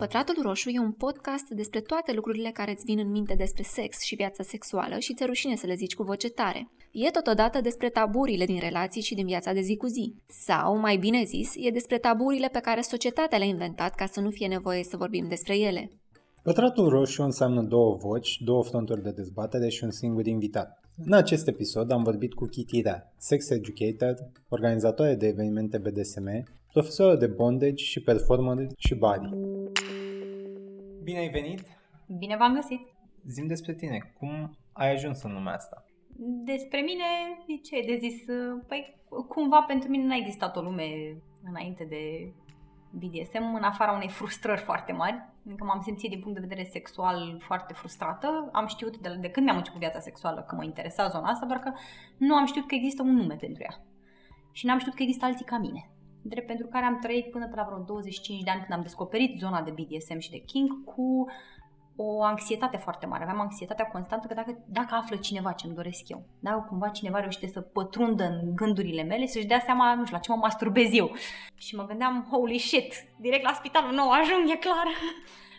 Pătratul Roșu e un podcast despre toate lucrurile care îți vin în minte despre sex și viața sexuală și ți rușine să le zici cu voce tare. E totodată despre taburile din relații și din viața de zi cu zi. Sau, mai bine zis, e despre taburile pe care societatea le-a inventat ca să nu fie nevoie să vorbim despre ele. Pătratul roșu înseamnă două voci, două fronturi de dezbatere și un singur invitat. În acest episod am vorbit cu Kitty Rea, sex educator, organizatoare de evenimente BDSM, profesoră de bondage și performer și body. Bine ai venit! Bine v-am găsit! Zim despre tine, cum ai ajuns în lumea asta? Despre mine, ce de zis? Păi, cumva pentru mine n-a existat o lume înainte de BDSM, în afara unei frustrări foarte mari. Adică m-am simțit din punct de vedere sexual foarte frustrată. Am știut de, de când mi-am început viața sexuală că mă interesa zona asta, doar că nu am știut că există un nume pentru ea. Și n-am știut că există alții ca mine. Drept pentru care am trăit până pe la vreo 25 de ani când am descoperit zona de BDSM și de King cu o anxietate foarte mare. Aveam anxietatea constantă că dacă, dacă află cineva ce îmi doresc eu, dacă cumva cineva reușește să pătrundă în gândurile mele, să-și dea seama, nu știu, la ce mă masturbez eu. Și mă gândeam, holy shit, direct la spitalul nou ajung, e clar.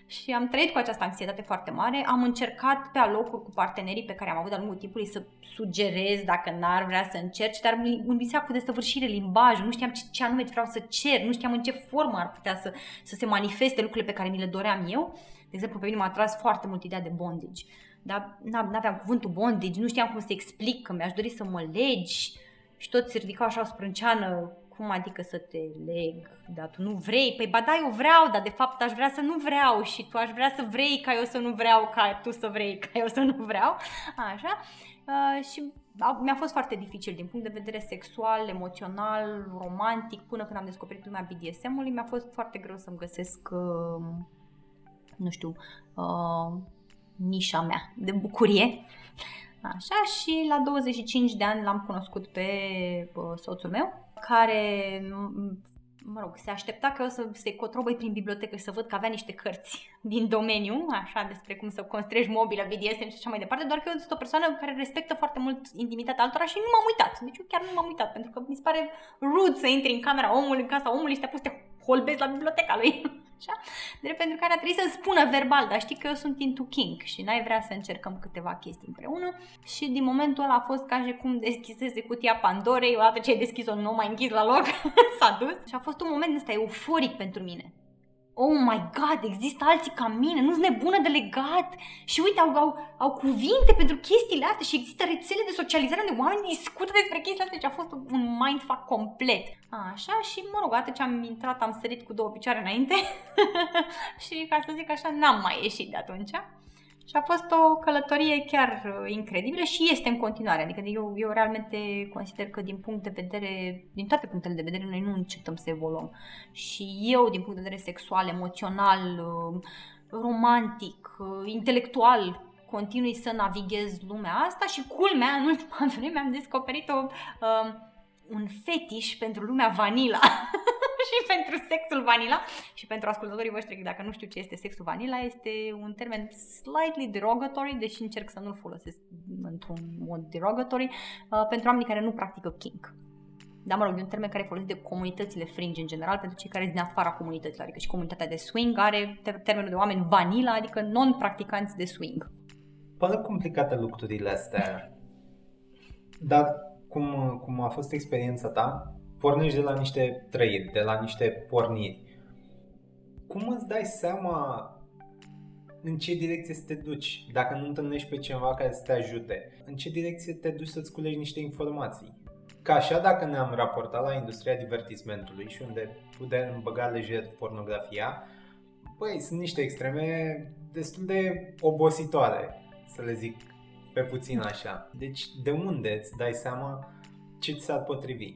Și am trăit cu această anxietate foarte mare. Am încercat pe alocuri cu partenerii pe care am avut de-a lungul timpului să sugerez dacă n-ar vrea să încerci, dar îmi visea cu desăvârșire limbajul, nu știam ce, ce anume vreau să cer, nu știam în ce formă ar putea să, să se manifeste lucrurile pe care mi le doream eu. De exemplu, pe mine m-a atras foarte mult ideea de bondage. Dar n-aveam cuvântul bondage, nu știam cum să explic, că mi-aș dori să mă legi și toți ridicau așa o sprânceană cum adică să te leg, dar tu nu vrei? Păi ba da, eu vreau, dar de fapt aș vrea să nu vreau și tu aș vrea să vrei ca eu să nu vreau, ca tu să vrei ca eu să nu vreau. Așa. Uh, și mi-a fost foarte dificil din punct de vedere sexual, emoțional, romantic, până când am descoperit lumea BDSM-ului, mi-a fost foarte greu să-mi găsesc uh, nu știu, uh, nișa mea de bucurie. Așa, și la 25 de ani l-am cunoscut pe uh, soțul meu, care mă rog, se aștepta că eu să se cotrobăi prin bibliotecă și să văd că avea niște cărți din domeniu, așa, despre cum să construiești mobilă, BDSM și așa mai departe, doar că eu sunt o persoană care respectă foarte mult intimitatea altora și nu m-am uitat. Deci eu chiar nu m-am uitat, pentru că mi se pare rude să intri în camera omului, în casa omului și te-a pus să te holbezi la biblioteca lui. Așa? Drept pentru care a trebuit să spună verbal, dar știi că eu sunt into king și n-ai vrea să încercăm câteva chestii împreună. Și din momentul ăla a fost ca și cum deschisese cutia Pandorei, odată ce ai deschis-o nu mai închis la loc, s-a dus. Și a fost un moment ăsta euforic pentru mine oh my god, există alții ca mine, nu-s nebună de legat și uite, au, au, au cuvinte pentru chestiile astea și există rețele de socializare unde oamenii discută despre chestiile astea și a fost un mindfuck complet. Așa și mă rog, atât ce am intrat am sărit cu două picioare înainte și ca să zic așa n-am mai ieșit de atunci. Și a fost o călătorie chiar uh, incredibilă și este în continuare. Adică eu, eu realmente consider că din punct de vedere, din toate punctele de vedere, noi nu încetăm să evoluăm. Și eu, din punct de vedere sexual, emoțional, uh, romantic, uh, intelectual, continui să navighez lumea asta și culmea, în ultima vreme am descoperit o, uh, un fetiș pentru lumea vanila. și pentru sexul vanila și pentru ascultătorii voștri, dacă nu știu ce este sexul vanila, este un termen slightly derogatory, deși încerc să nu-l folosesc într-un mod derogatory, uh, pentru oamenii care nu practică kink. Dar mă rog, e un termen care e folosit de comunitățile fringe în general, pentru cei care sunt din afara comunităților, adică și comunitatea de swing are termenul de oameni vanila, adică non-practicanți de swing. Pare complicate lucrurile astea, dar cum, cum a fost experiența ta? Pornești de la niște trăiri, de la niște porniri. Cum îți dai seama în ce direcție să te duci dacă nu întâlnești pe cineva care să te ajute? În ce direcție te duci să-ți culegi niște informații? Ca așa dacă ne-am raportat la industria divertismentului și unde putem băga lejer pornografia, băi, sunt niște extreme destul de obositoare, să le zic pe puțin așa. Deci de unde îți dai seama ce ți s-ar potrivi?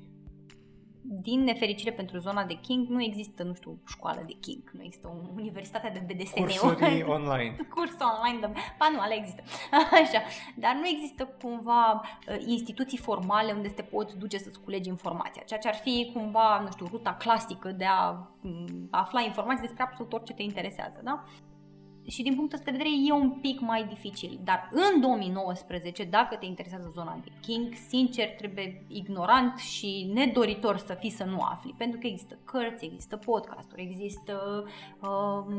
Din nefericire pentru zona de King, nu există, nu știu, școală de King, nu există o universitate de BDSM. Cursuri online. Curs online, de... ba nu, ale există. Așa. Dar nu există cumva uh, instituții formale unde te poți duce să-ți culegi informația, ceea ce ar fi cumva, nu știu, ruta clasică de a mm, afla informații despre absolut orice te interesează, da? Și din punctul ăsta de vedere e un pic mai dificil. Dar în 2019, dacă te interesează zona de King, sincer trebuie ignorant și nedoritor să fii să nu afli. Pentru că există cărți, există podcasturi, există, uh,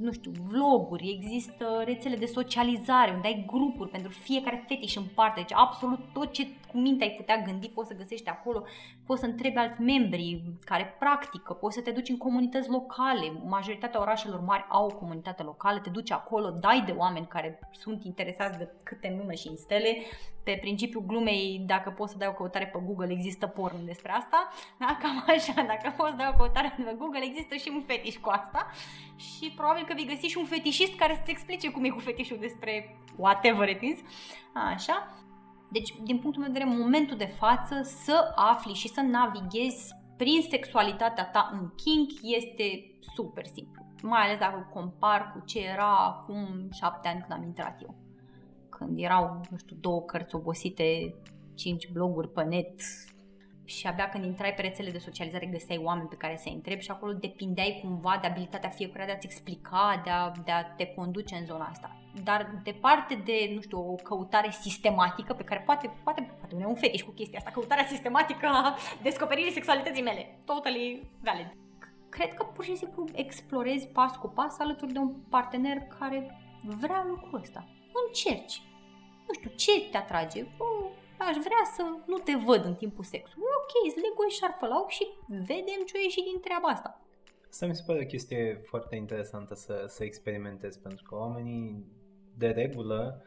nu știu, vloguri, există rețele de socializare unde ai grupuri pentru fiecare fetiș în parte. Deci absolut tot ce cu minte ai putea gândi poți să găsești acolo, poți să întrebi alți membri care practică, poți să te duci în comunități locale. Majoritatea orașelor mari au o comunitate locală, te duci acolo, dai de oameni care sunt interesați de câte în nume și în stele. Pe principiul glumei, dacă poți să dai o căutare pe Google, există porn despre asta. Da? Cam așa, dacă poți să dai o căutare pe Google, există și un fetiș cu asta. Și probabil că vei găsi și un fetișist care să-ți explice cum e cu fetișul despre whatever it is. Așa. Deci, din punctul meu de vedere, în momentul de față, să afli și să navighezi prin sexualitatea ta în kink este super simplu. Mai ales dacă compar cu ce era acum șapte ani când am intrat eu. Când erau, nu știu, două cărți obosite, cinci bloguri pe net, și abia când intrai pe rețele de socializare găseai oameni pe care să-i întrebi și acolo depindeai cumva de abilitatea fiecăruia de a-ți explica, de a, de a te conduce în zona asta. Dar departe de, nu știu, o căutare sistematică pe care poate, poate, poate un fetiș cu chestia asta, căutarea sistematică a descoperirii sexualității mele. Totally valid. Cred că pur și simplu explorezi pas cu pas alături de un partener care vrea lucrul ăsta. Încerci. Nu știu, ce te atrage? Oh, aș vrea să nu te văd în timpul sexului. Ok, îți legoi șarfă la ochi și vedem ce o ieși din treaba asta. Asta mi se pare o chestie foarte interesantă să, să experimentezi, pentru că oamenii de regulă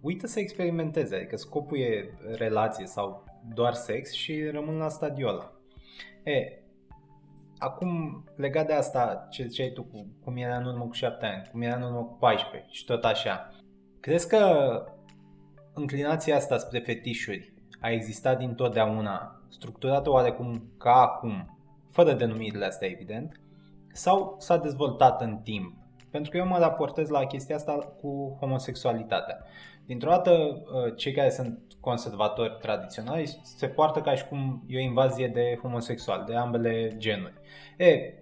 uită să experimenteze, adică scopul e relație sau doar sex și rămân la stadiul ăla. E, acum, legat de asta, ce ziceai tu, cu, cum era în urmă cu 7 ani, cum era în urmă cu 14 și tot așa, crezi că înclinația asta spre fetișuri a existat dintotdeauna, structurată oarecum ca acum, fără denumirile astea evident, sau s-a dezvoltat în timp? Pentru că eu mă raportez la chestia asta cu homosexualitatea. Dintr-o dată, uh, cei care sunt conservatori tradiționali se poartă ca și cum e o invazie de homosexual, de ambele genuri. E,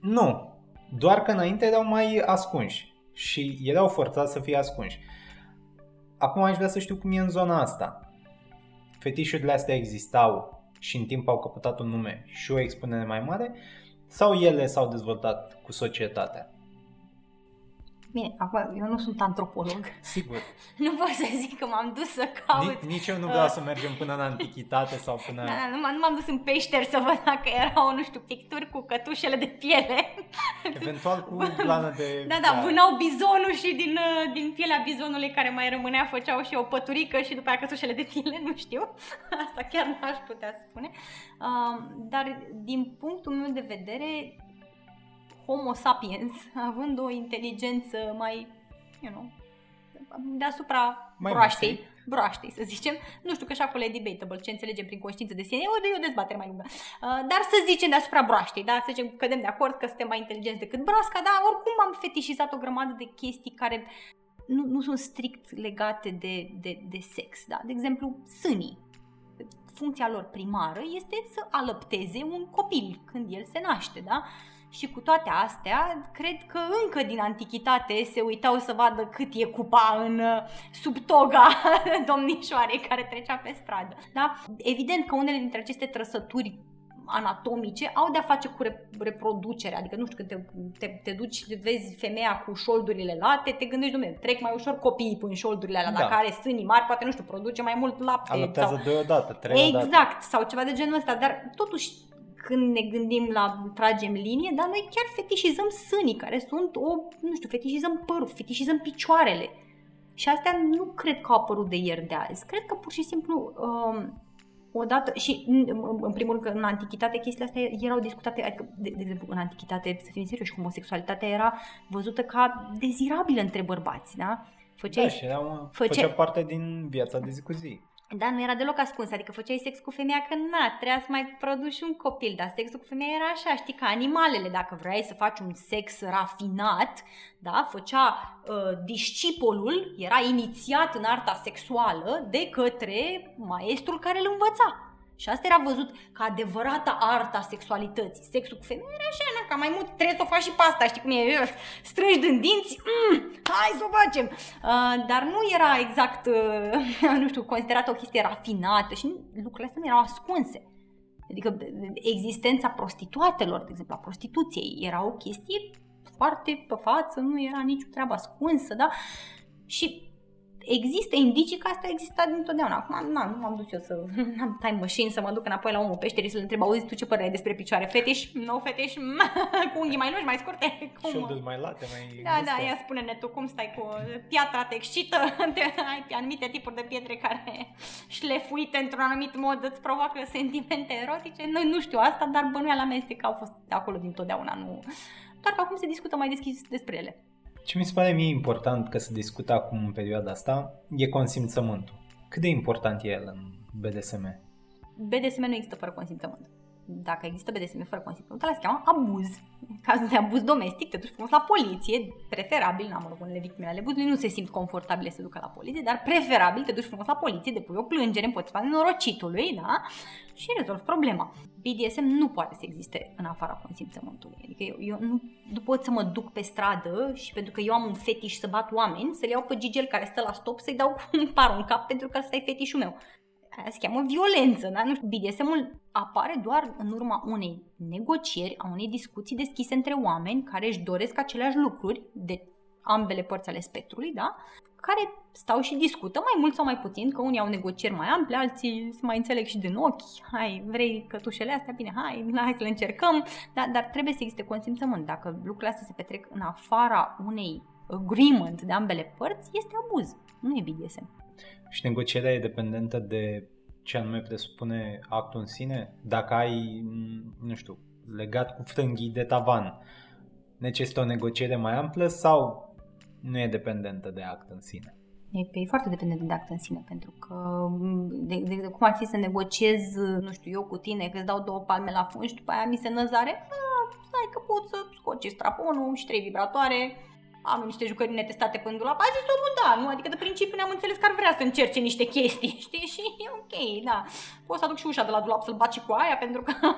nu. Doar că înainte erau mai ascunși și erau forțați să fie ascunși. Acum aș vrea să știu cum e în zona asta. Fetișurile astea existau și în timp au căpătat un nume și o expunere mai mare sau ele s-au dezvoltat cu societatea? Bine, acum eu nu sunt antropolog. Sigur. nu pot să zic că m-am dus să caut... Nici eu nu vreau să mergem până în antichitate sau până... Da, nu, nu m-am dus în peșteri să văd dacă erau, nu știu, picturi cu cătușele de piele. Eventual cu plană de... Da, da, vânau bizonul și din, uh, din pielea bizonului care mai rămânea făceau și o păturică și după aia cătușele de piele, nu știu. Asta chiar nu aș putea spune. Uh, dar din punctul meu de vedere, Homo sapiens, având o inteligență mai, you know, deasupra mai broaștei, broaștei, să zicem. Nu știu că și acolo e debatable ce înțelegem prin conștiință de sine, e o, e o dezbatere mai lungă. Uh, dar să zicem deasupra broaștei, da? să zicem, cădem de acord că suntem mai inteligenți decât broasca, dar oricum am fetișizat o grămadă de chestii care nu, nu sunt strict legate de, de, de sex. Da? De exemplu, sânii. Funcția lor primară este să alăpteze un copil când el se naște. Da? Și cu toate astea, cred că încă din antichitate se uitau să vadă cât e cupa în uh, sub toga domnișoarei care trecea pe stradă. Da? Evident că unele dintre aceste trăsături anatomice au de-a face cu reproducerea, adică nu știu, când te, te, te duci, vezi femeia cu șoldurile late, te gândești, dumne, trec mai ușor copiii prin șoldurile alea, da. dacă are sânii mari, poate, nu știu, produce mai mult lapte. Alăptează sau... deodată, trei Exact, odată. sau ceva de genul ăsta, dar totuși când ne gândim la tragem linie, dar noi chiar fetișizăm sânii, care sunt o, nu știu, fetișizăm părul, fetișizăm picioarele. Și astea nu cred că au apărut de ieri de azi. Cred că pur și simplu um, odată, și în primul rând că în antichitate chestiile astea erau discutate, adică, de, de exemplu, în antichitate, să fim serioși, homosexualitatea era văzută ca dezirabilă între bărbați, da? Făceai, da, și era, făcea, făcea parte din viața de zi cu zi. Da, nu era deloc ascuns, adică făceai sex cu femeia că na, trebuia să mai produci un copil, dar sexul cu femeia era așa, știi, ca animalele, dacă vrei să faci un sex rafinat, da, făcea uh, discipolul, era inițiat în arta sexuală de către maestrul care îl învăța. Și asta era văzut ca adevărata arta sexualității. Sexul cu femei era așa, na, ca mai mult trebuie să o faci și pe asta, știi cum e, strângi din dinți, mm, hai să o facem. Uh, dar nu era exact, uh, nu știu, considerată o chestie rafinată și lucrurile astea nu erau ascunse. Adică existența prostituatelor, de exemplu, a prostituției, era o chestie foarte pe față, nu era nicio treabă ascunsă, da? Și există indicii că asta a existat dintotdeauna. Acum, na, nu m-am dus eu să am time machine, să mă duc înapoi la omul peșterii să-l întreb, auzi tu ce părere ai despre picioare? Fetiș? Nu no, fetiș? cu unghii mai lungi, mai scurte? Cum? mai late, mai Da, da, ia spune-ne tu cum stai cu piatra, te excită, te, ai pe anumite tipuri de pietre care șlefuite într-un anumit mod îți provoacă sentimente erotice. Nu, nu știu asta, dar bănuiala mea este că au fost acolo dintotdeauna, nu... Doar că acum se discută mai deschis despre ele. Ce mi se pare mie important că se discută acum în perioada asta e consimțământul. Cât de important e el în BDSM? BDSM nu există fără consimțământ dacă există BDSM fără consimțământ, ăla se cheamă abuz. În cazul de abuz domestic, te duci frumos la poliție, preferabil, n-am mă unele victime ale abuzului nu se simt confortabile să ducă la poliție, dar preferabil te duci frumos la poliție, depui o plângere împotriva nenorocitului, da? Și rezolvi problema. BDSM nu poate să existe în afara consimțământului. Adică eu, eu nu, nu pot să mă duc pe stradă și pentru că eu am un fetiș să bat oameni, să-l iau pe Gigel care stă la stop să-i dau cu un par în cap pentru că ăsta e fetișul meu aia se cheamă violență, da? Nu știu, BDSM-ul apare doar în urma unei negocieri, a unei discuții deschise între oameni care își doresc aceleași lucruri de ambele părți ale spectrului, da? care stau și discută mai mult sau mai puțin, că unii au negocieri mai ample, alții se mai înțeleg și din ochi, hai, vrei cătușele astea, bine, hai, hai să le încercăm, dar, dar trebuie să existe consimțământ. Dacă lucrurile astea se petrec în afara unei agreement de ambele părți, este abuz, nu e BDSM. Și negocierea e dependentă de ce anume presupune actul în sine? Dacă ai, nu știu, legat cu frânghii de tavan, necesită o negociere mai amplă sau nu e dependentă de act în sine? E, e foarte dependentă de act în sine, pentru că de, de, de cum ar fi să negociez, nu știu, eu cu tine, că îți dau două palme la fund și după aia mi se năzare, stai că pot să scoci straponul și trei vibratoare, am niște jucării netestate pe dulap, a zis omul da, nu? Adică de principiu ne-am înțeles că ar vrea să încerce niște chestii, știi? Și e ok, da. Pot să aduc și ușa de la dulap să-l bat și cu aia, pentru că...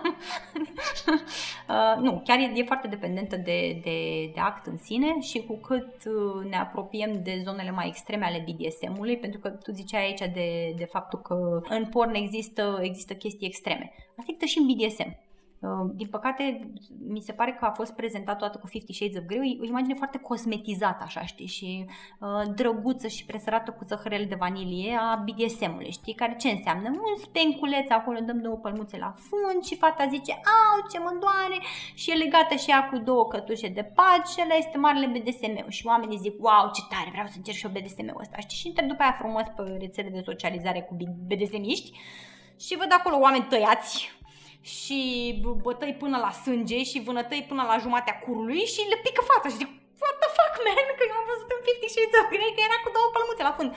uh, nu, chiar e, e foarte dependentă de, de, de act în sine și cu cât uh, ne apropiem de zonele mai extreme ale BDSM-ului, pentru că tu ziceai aici de, de faptul că în porn există, există chestii extreme. Asta există și în BDSM. Uh, din păcate, mi se pare că a fost prezentat toată cu Fifty Shades of Grey, o imagine foarte cosmetizată, așa, știi, și uh, drăguță și presărată cu zăhărel de vanilie a BDSM-ului, știi, care ce înseamnă? Un spenculeț, acolo dăm două pălmuțe la fund și fata zice, au, ce mă doare, și e legată și ea cu două cătușe de pat și ăla este marele BDSM și oamenii zic, wow, ce tare, vreau să încerc și eu BDSM-ul ăsta, știi, și intră după aia frumos pe rețele de socializare cu BDSM-iști și văd acolo oameni tăiați, și bătăi până la sânge și vânătăi până la jumatea curului și le pică fața și zic, what the fuck, man, că eu am văzut în Fifty Shades of Grey că era cu două pălmuțe la fund.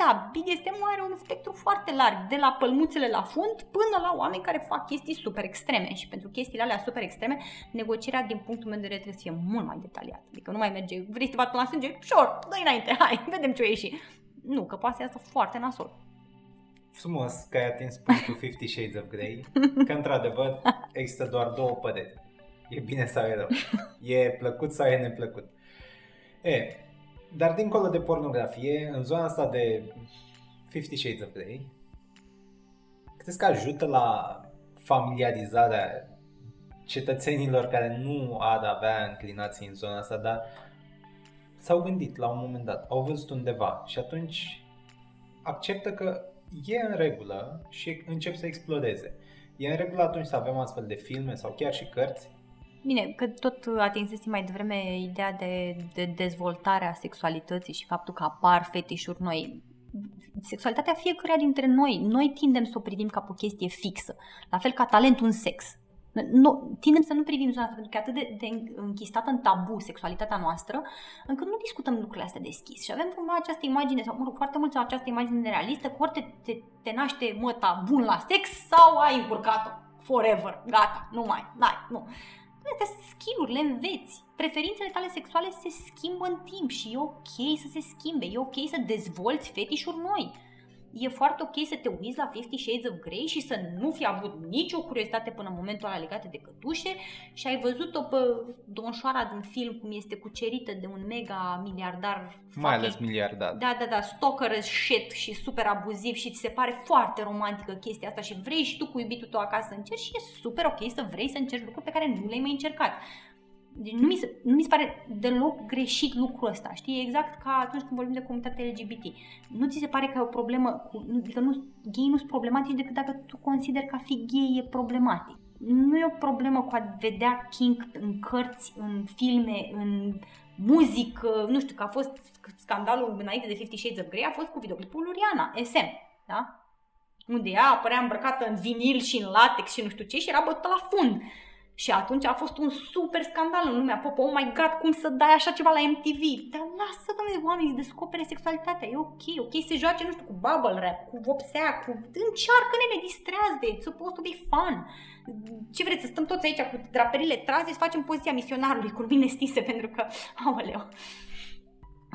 Da, BDSM are un spectru foarte larg, de la pălmuțele la fund până la oameni care fac chestii super extreme și pentru chestiile alea super extreme, negocierea din punctul meu de vedere trebuie să fie mult mai detaliată. Adică nu mai merge, vrei să te bat până la sânge? Sure, dă înainte, hai, vedem ce o ieși. Nu, că poate să iasă foarte nasol frumos că ai atins punctul Fifty Shades of Grey, că într-adevăr există doar două păreri. E bine sau e rău? E plăcut sau e neplăcut? E, dar dincolo de pornografie, în zona asta de Fifty Shades of Grey, crezi că ajută la familiarizarea cetățenilor care nu ar avea înclinații în zona asta, dar s-au gândit la un moment dat, au văzut undeva și atunci acceptă că e în regulă și încep să explodeze. E în regulă atunci să avem astfel de filme sau chiar și cărți? Bine, că tot atinsesi mai devreme ideea de, de dezvoltare a sexualității și faptul că apar fetișuri noi. Sexualitatea fiecăruia dintre noi, noi tindem să o privim ca pe o chestie fixă, la fel ca talentul în sex. Nu, tindem să nu privim zona asta, pentru că e atât de, de închistată în tabu sexualitatea noastră, încât nu discutăm lucrurile astea deschis. Și avem cumva această imagine, sau mă rog, foarte mulți au această imagine realistă, că ori te, te, te naște măta bun la sex sau ai încurcat-o. Forever, gata, nu mai, dai, nu. Astea skill le înveți. Preferințele tale sexuale se schimbă în timp și e ok să se schimbe, e ok să dezvolți fetișuri noi e foarte ok să te uiți la Fifty Shades of Grey și să nu fi avut nicio curiozitate până în momentul ăla legată de cătușe și ai văzut-o pe donșoara din film cum este cucerită de un mega miliardar. Mai ales miliardar. Da, da, da, stalker shit și super abuziv și ți se pare foarte romantică chestia asta și vrei și tu cu iubitul tău acasă să încerci și e super ok să vrei să încerci lucruri pe care nu le-ai mai încercat. Deci nu mi, se, nu mi se pare deloc greșit lucrul ăsta, știi? Exact ca atunci când vorbim de comunitatea LGBT. Nu ți se pare că e o problemă, cu, adică nu, gay nu sunt problematici decât dacă tu consideri că a fi gay e problematic. Nu e o problemă cu a vedea kink în cărți, în filme, în muzică, nu știu, că a fost scandalul înainte de Fifty Shades of Grey, a fost cu videoclipul lui Rihanna, SM, da? Unde ea apărea îmbrăcată în vinil și în latex și nu știu ce și era bătută la fund. Și atunci a fost un super scandal în lumea pop. Oh my god, cum să dai așa ceva la MTV? Dar lasă, domnule, oamenii să descopere sexualitatea. E ok, ok să joace, nu știu, cu bubble rap, cu vopsea, cu... Încearcă, nene, distrează de It's supposed to be fun. Ce vreți, să stăm toți aici cu draperile trase, să facem poziția misionarului, cu mine stise, pentru că, aoleu.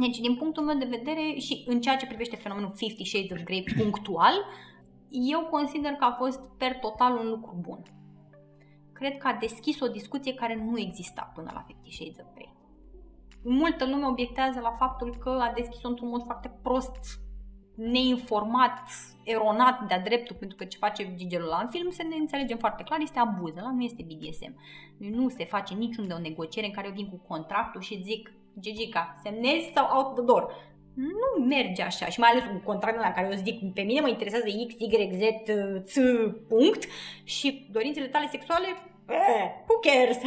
Deci, din punctul meu de vedere și în ceea ce privește fenomenul Fifty Shades of Grey punctual, eu consider că a fost per total un lucru bun cred că a deschis o discuție care nu exista până la Fifty Shades of Grey. Multă lume obiectează la faptul că a deschis-o într-un mod foarte prost, neinformat, eronat de-a dreptul, pentru că ce face Gigelul la în film, să ne înțelegem foarte clar, este abuz, ăla nu este BDSM. Nu se face niciunde o negociere în care eu vin cu contractul și zic, Gigica, semnezi sau out the door? Nu merge așa și mai ales un contract la care eu zic, pe mine mă interesează X, Y, Z, Ț, punct și dorințele tale sexuale eh, who cares?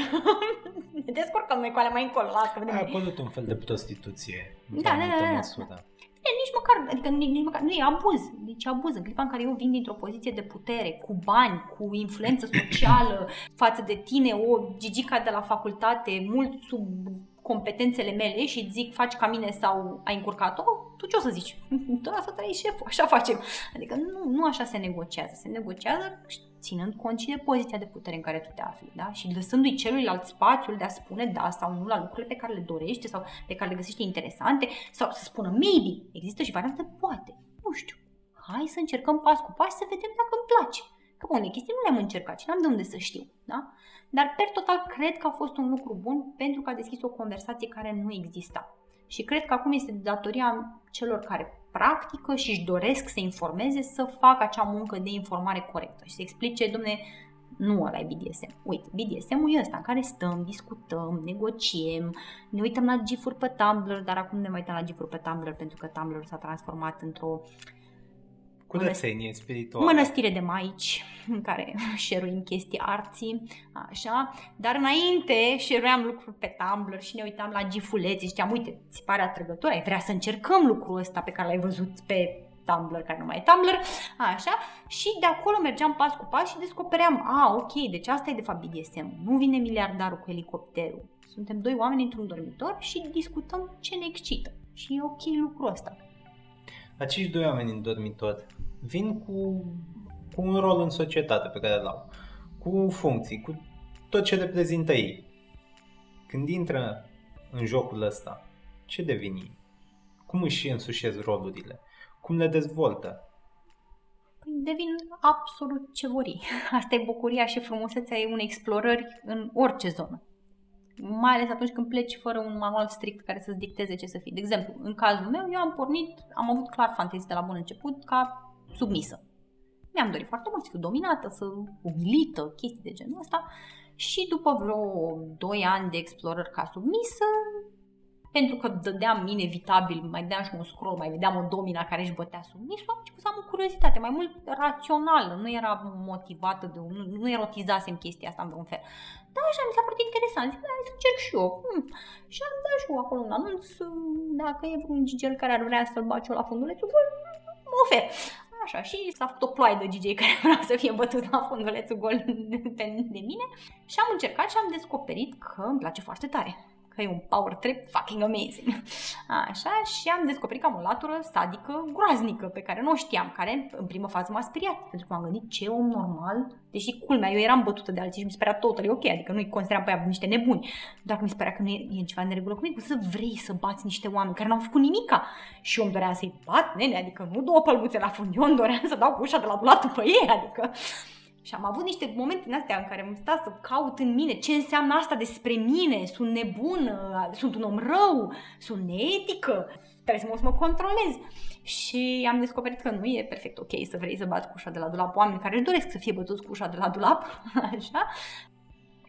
ne descurcăm noi cu alea mai încolo, las că vedem. A apărut un fel de prostituție. Da, da, da, da. Măsură. E, nici măcar, adică nici, nici măcar, nu e abuz, deci abuz. În clipa în care eu vin dintr-o poziție de putere, cu bani, cu influență socială față de tine, o gigica de la facultate, mult sub competențele mele și zic faci ca mine sau ai încurcat-o, tu ce o să zici? Tu asta trăi șeful, așa facem. Adică nu, nu așa se negociază. Se negociază ținând cont și de poziția de putere în care tu te afli, da? Și lăsându-i celuilalt spațiul de a spune da sau nu la lucrurile pe care le dorește sau pe care le găsește interesante sau să spună maybe, există și variante poate, nu știu. Hai să încercăm pas cu pas să vedem dacă îmi place. Că bun, chestii nu le-am încercat și n-am de unde să știu, da? Dar per total cred că a fost un lucru bun pentru că a deschis o conversație care nu exista. Și cred că acum este datoria celor care practică și își doresc să informeze să facă acea muncă de informare corectă și să explice, domne, nu ăla e BDSM. Uite, BDSM-ul e ăsta în care stăm, discutăm, negociem, ne uităm la gifuri pe Tumblr, dar acum ne mai uităm la gifuri pe Tumblr pentru că Tumblr s-a transformat într-o Curățenie spirituală. Mănăstire de maici, în care șeruim chestii arții, așa. Dar înainte șeruiam lucruri pe Tumblr și ne uitam la gifuleți și ziceam, uite, ți pare atrăgător, ai vrea să încercăm lucrul ăsta pe care l-ai văzut pe Tumblr, care nu mai e Tumblr, așa, și de acolo mergeam pas cu pas și descopeream, a, ok, deci asta e de fapt BDSM, nu vine miliardarul cu elicopterul, suntem doi oameni într-un dormitor și discutăm ce ne excită și e ok lucrul ăsta. Acești doi oameni în dormitor vin cu, cu un rol în societate pe care îl au, cu funcții, cu tot ce reprezintă ei. Când intră în jocul ăsta, ce devin ei? Cum își însușesc rolurile? Cum le dezvoltă? Păi devin absolut ce vor ei. Asta e bucuria și frumusețea unei explorări în orice zonă. Mai ales atunci când pleci fără un manual strict care să-ți dicteze ce să fii. De exemplu, în cazul meu, eu am pornit, am avut clar fantezii de la bun început ca submisă. Mi-am dorit foarte mult să fiu dominată, să umilită, chestii de genul ăsta. Și după vreo 2 ani de explorări ca submisă, pentru că dădeam inevitabil, mai dădeam și un scroll, mai vedeam o domina care își bătea sub nici, am început să am o curiozitate mai mult rațională, nu era motivată, de, nu, nu erotizasem chestia asta în vreun fel. Dar așa mi s-a părut interesant, zic, hai să încerc și eu. Hmm. Și am dat și eu acolo un anunț, dacă e vreun gigel care ar vrea să-l baci la fundulețul, mă ofer. Așa, și s-a făcut o ploaie de DJ care vrea să fie bătut la fundulețul gol de, de mine. Și am încercat și am descoperit că îmi place foarte tare că e un power trip fucking amazing. Așa, și am descoperit că am o latură sadică groaznică pe care nu o știam, care în primă fază m-a speriat, pentru că m-am gândit ce om normal, deși culmea, eu eram bătută de alții și mi se părea total ok, adică nu-i consideram pe aia niște nebuni, dar mi se părea că nu e, e ceva în regulă cu mine, să vrei să bați niște oameni care n-au făcut nimica și eu îmi doream să-i bat, nene, adică nu două pălbuțe la fund, eu îmi doream să dau cu ușa de la dulatul pe ei, adică și am avut niște momente în astea în care am stat să caut în mine ce înseamnă asta despre mine, sunt nebună, sunt un om rău, sunt neetică, trebuie să mă, să mă controlez. Și am descoperit că nu e perfect ok să vrei să bați cu ușa de la dulap oameni care își doresc să fie bătuți cu ușa de la dulap, așa.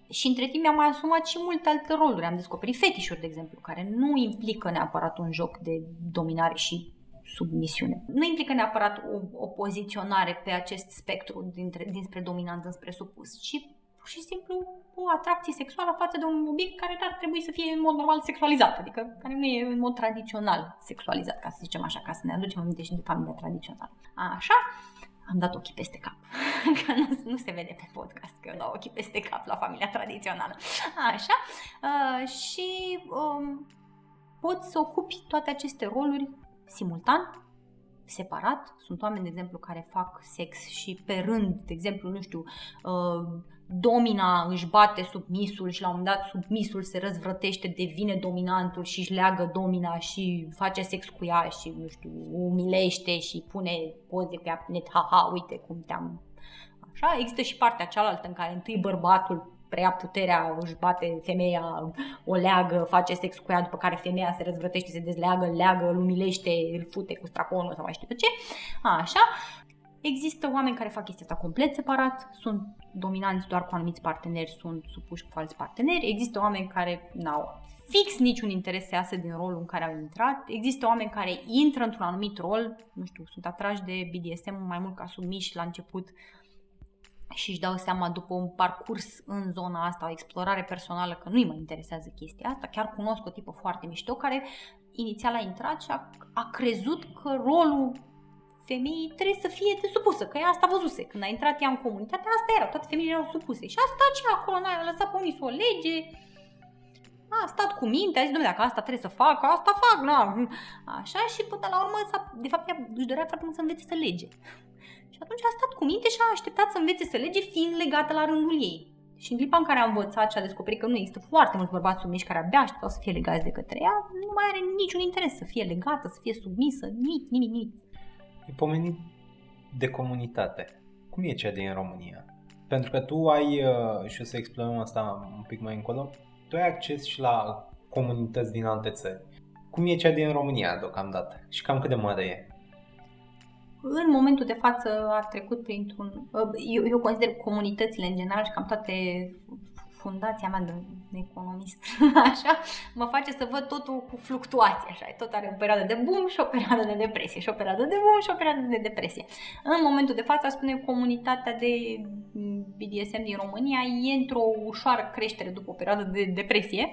Și între timp mi-am mai asumat și multe alte roluri. Am descoperit fetișuri, de exemplu, care nu implică neapărat un joc de dominare și submisiune. Nu implică neapărat o, o poziționare pe acest spectru dintre, dinspre dominant înspre supus, ci pur și simplu o atracție sexuală față de un obiect care ar trebui să fie în mod normal sexualizat, adică care nu e în mod tradițional sexualizat, ca să zicem așa, ca să ne aducem aminte și de familia tradițională. Așa, am dat ochii peste cap. că nu, nu se vede pe podcast că eu dau ochii peste cap la familia tradițională. Așa. Uh, și um, poți să ocupi toate aceste roluri simultan, separat. Sunt oameni, de exemplu, care fac sex și pe rând, de exemplu, nu știu, uh, domina își bate submisul și la un moment dat submisul se răzvrătește, devine dominantul și își leagă domina și face sex cu ea și, nu știu, umilește și pune poze pe ea pe net, haha, uite cum te-am... Așa, există și partea cealaltă în care întâi bărbatul preia puterea, își bate femeia, o leagă, face sex cu ea, după care femeia se răzvrătește, se dezleagă, îl leagă, îl umilește, îl fute cu straconul sau mai știu ce. Așa. Există oameni care fac chestia asta complet separat, sunt dominanți doar cu anumiți parteneri, sunt supuși cu alți parteneri. Există oameni care n-au fix niciun interes să iasă din rolul în care au intrat. Există oameni care intră într-un anumit rol, nu știu, sunt atrași de BDSM mai mult ca submiși la început, și își dau seama după un parcurs în zona asta, o explorare personală, că nu-i mai interesează chestia asta. Chiar cunosc o tipă foarte mișto care inițial a intrat și a, a crezut că rolul femeii trebuie să fie de supusă, că ea asta văzuse. Când a intrat ea în comunitate, asta era, toate femeile erau supuse. Și a stat și acolo, n-a lăsat pe unii să o lege, a stat cu minte, a zis, domnule, dacă asta trebuie să fac, asta fac, na. Așa și până la urmă, de fapt, ea își dorea foarte mult să învețe să lege. Și atunci a stat cu minte și a așteptat să învețe să lege fiind legată la rândul ei. Și în clipa în care a învățat și a descoperit că nu există foarte mulți bărbați submiși care abia așteptau să fie legați de către ea, nu mai are niciun interes să fie legată, să fie submisă, nimic, nimic, nimic. E pomenit de comunitate. Cum e cea din România? Pentru că tu ai, uh, și o să explorăm asta un pic mai încolo, tu ai acces și la comunități din alte țări. Cum e cea din România deocamdată? Și cam cât de mare e? În momentul de față a trecut printr-un... Eu, eu consider comunitățile în general și cam toate fundația mea de, de economist, așa, mă face să văd totul cu fluctuații, așa, tot are o perioadă de boom și o perioadă de depresie, și o perioadă de boom și o perioadă de depresie. În momentul de față, spune, comunitatea de BDSM din România e într-o ușoară creștere după o perioadă de depresie,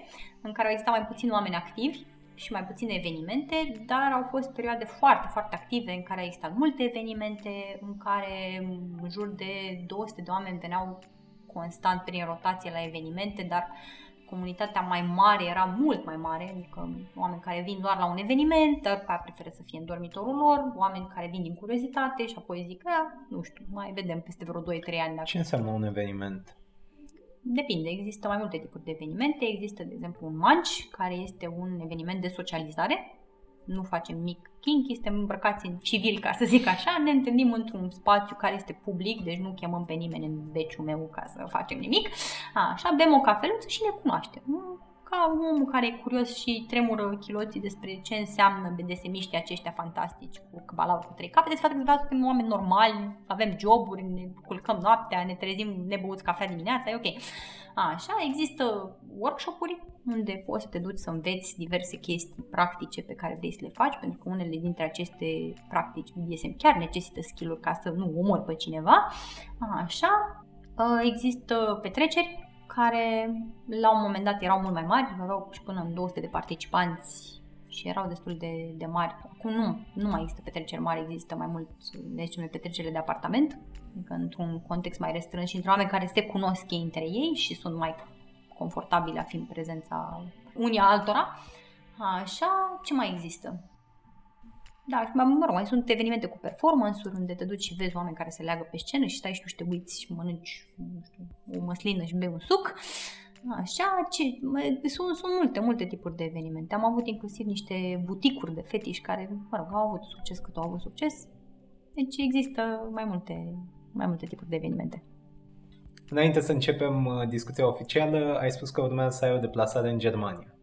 în care au existat mai puțini oameni activi, și mai puține evenimente, dar au fost perioade foarte, foarte active în care au existat multe evenimente, în care în jur de 200 de oameni veneau constant prin rotație la evenimente, dar comunitatea mai mare era mult mai mare, adică oameni care vin doar la un eveniment, dar pe preferă să fie în dormitorul lor, oameni care vin din curiozitate și apoi zic, nu știu, mai vedem peste vreo 2-3 ani. Dacă... Ce înseamnă un eveniment? Depinde, există mai multe tipuri de evenimente. Există, de exemplu, un manci, care este un eveniment de socializare. Nu facem mic kinky, suntem îmbrăcați în civil, ca să zic așa, ne întâlnim într-un spațiu care este public, deci nu chemăm pe nimeni în beciul meu ca să facem nimic. Așa, bem o cafeluță și ne cunoaștem ca omul care e curios și tremură chiloții despre ce înseamnă BDSM-iștii aceștia fantastici cu balauri cu trei capete, să că suntem oameni normali, avem joburi, ne culcăm noaptea, ne trezim nebăuți cafea dimineața, e ok. Așa, există workshop-uri unde poți să te duci să înveți diverse chestii practice pe care vrei să le faci, pentru că unele dintre aceste practici BDSM chiar necesită skill-uri ca să nu omori pe cineva. Așa, există petreceri care la un moment dat erau mult mai mari, aveau și până în 200 de participanți și erau destul de, de mari. Acum nu, nu mai există petreceri mari, există mai mult, deci petrecerile de apartament, adică într-un context mai restrâns și între oameni care se cunosc ei între ei și sunt mai confortabile a fi în prezența unii altora. Așa, ce mai există? Da, mă, mă rog, mai sunt evenimente cu performance-uri unde te duci și vezi oameni care se leagă pe scenă și stai și tu și te uiți și mănânci nu știu, o măslină și bei un suc. Așa, ce, sunt, sunt multe, multe tipuri de evenimente. Am avut inclusiv niște buticuri de fetiș care, mă rog, au avut succes cât au avut succes. Deci există mai multe, mai multe tipuri de evenimente. Înainte să începem uh, discuția oficială, ai spus că urmează să ai o deplasare în Germania.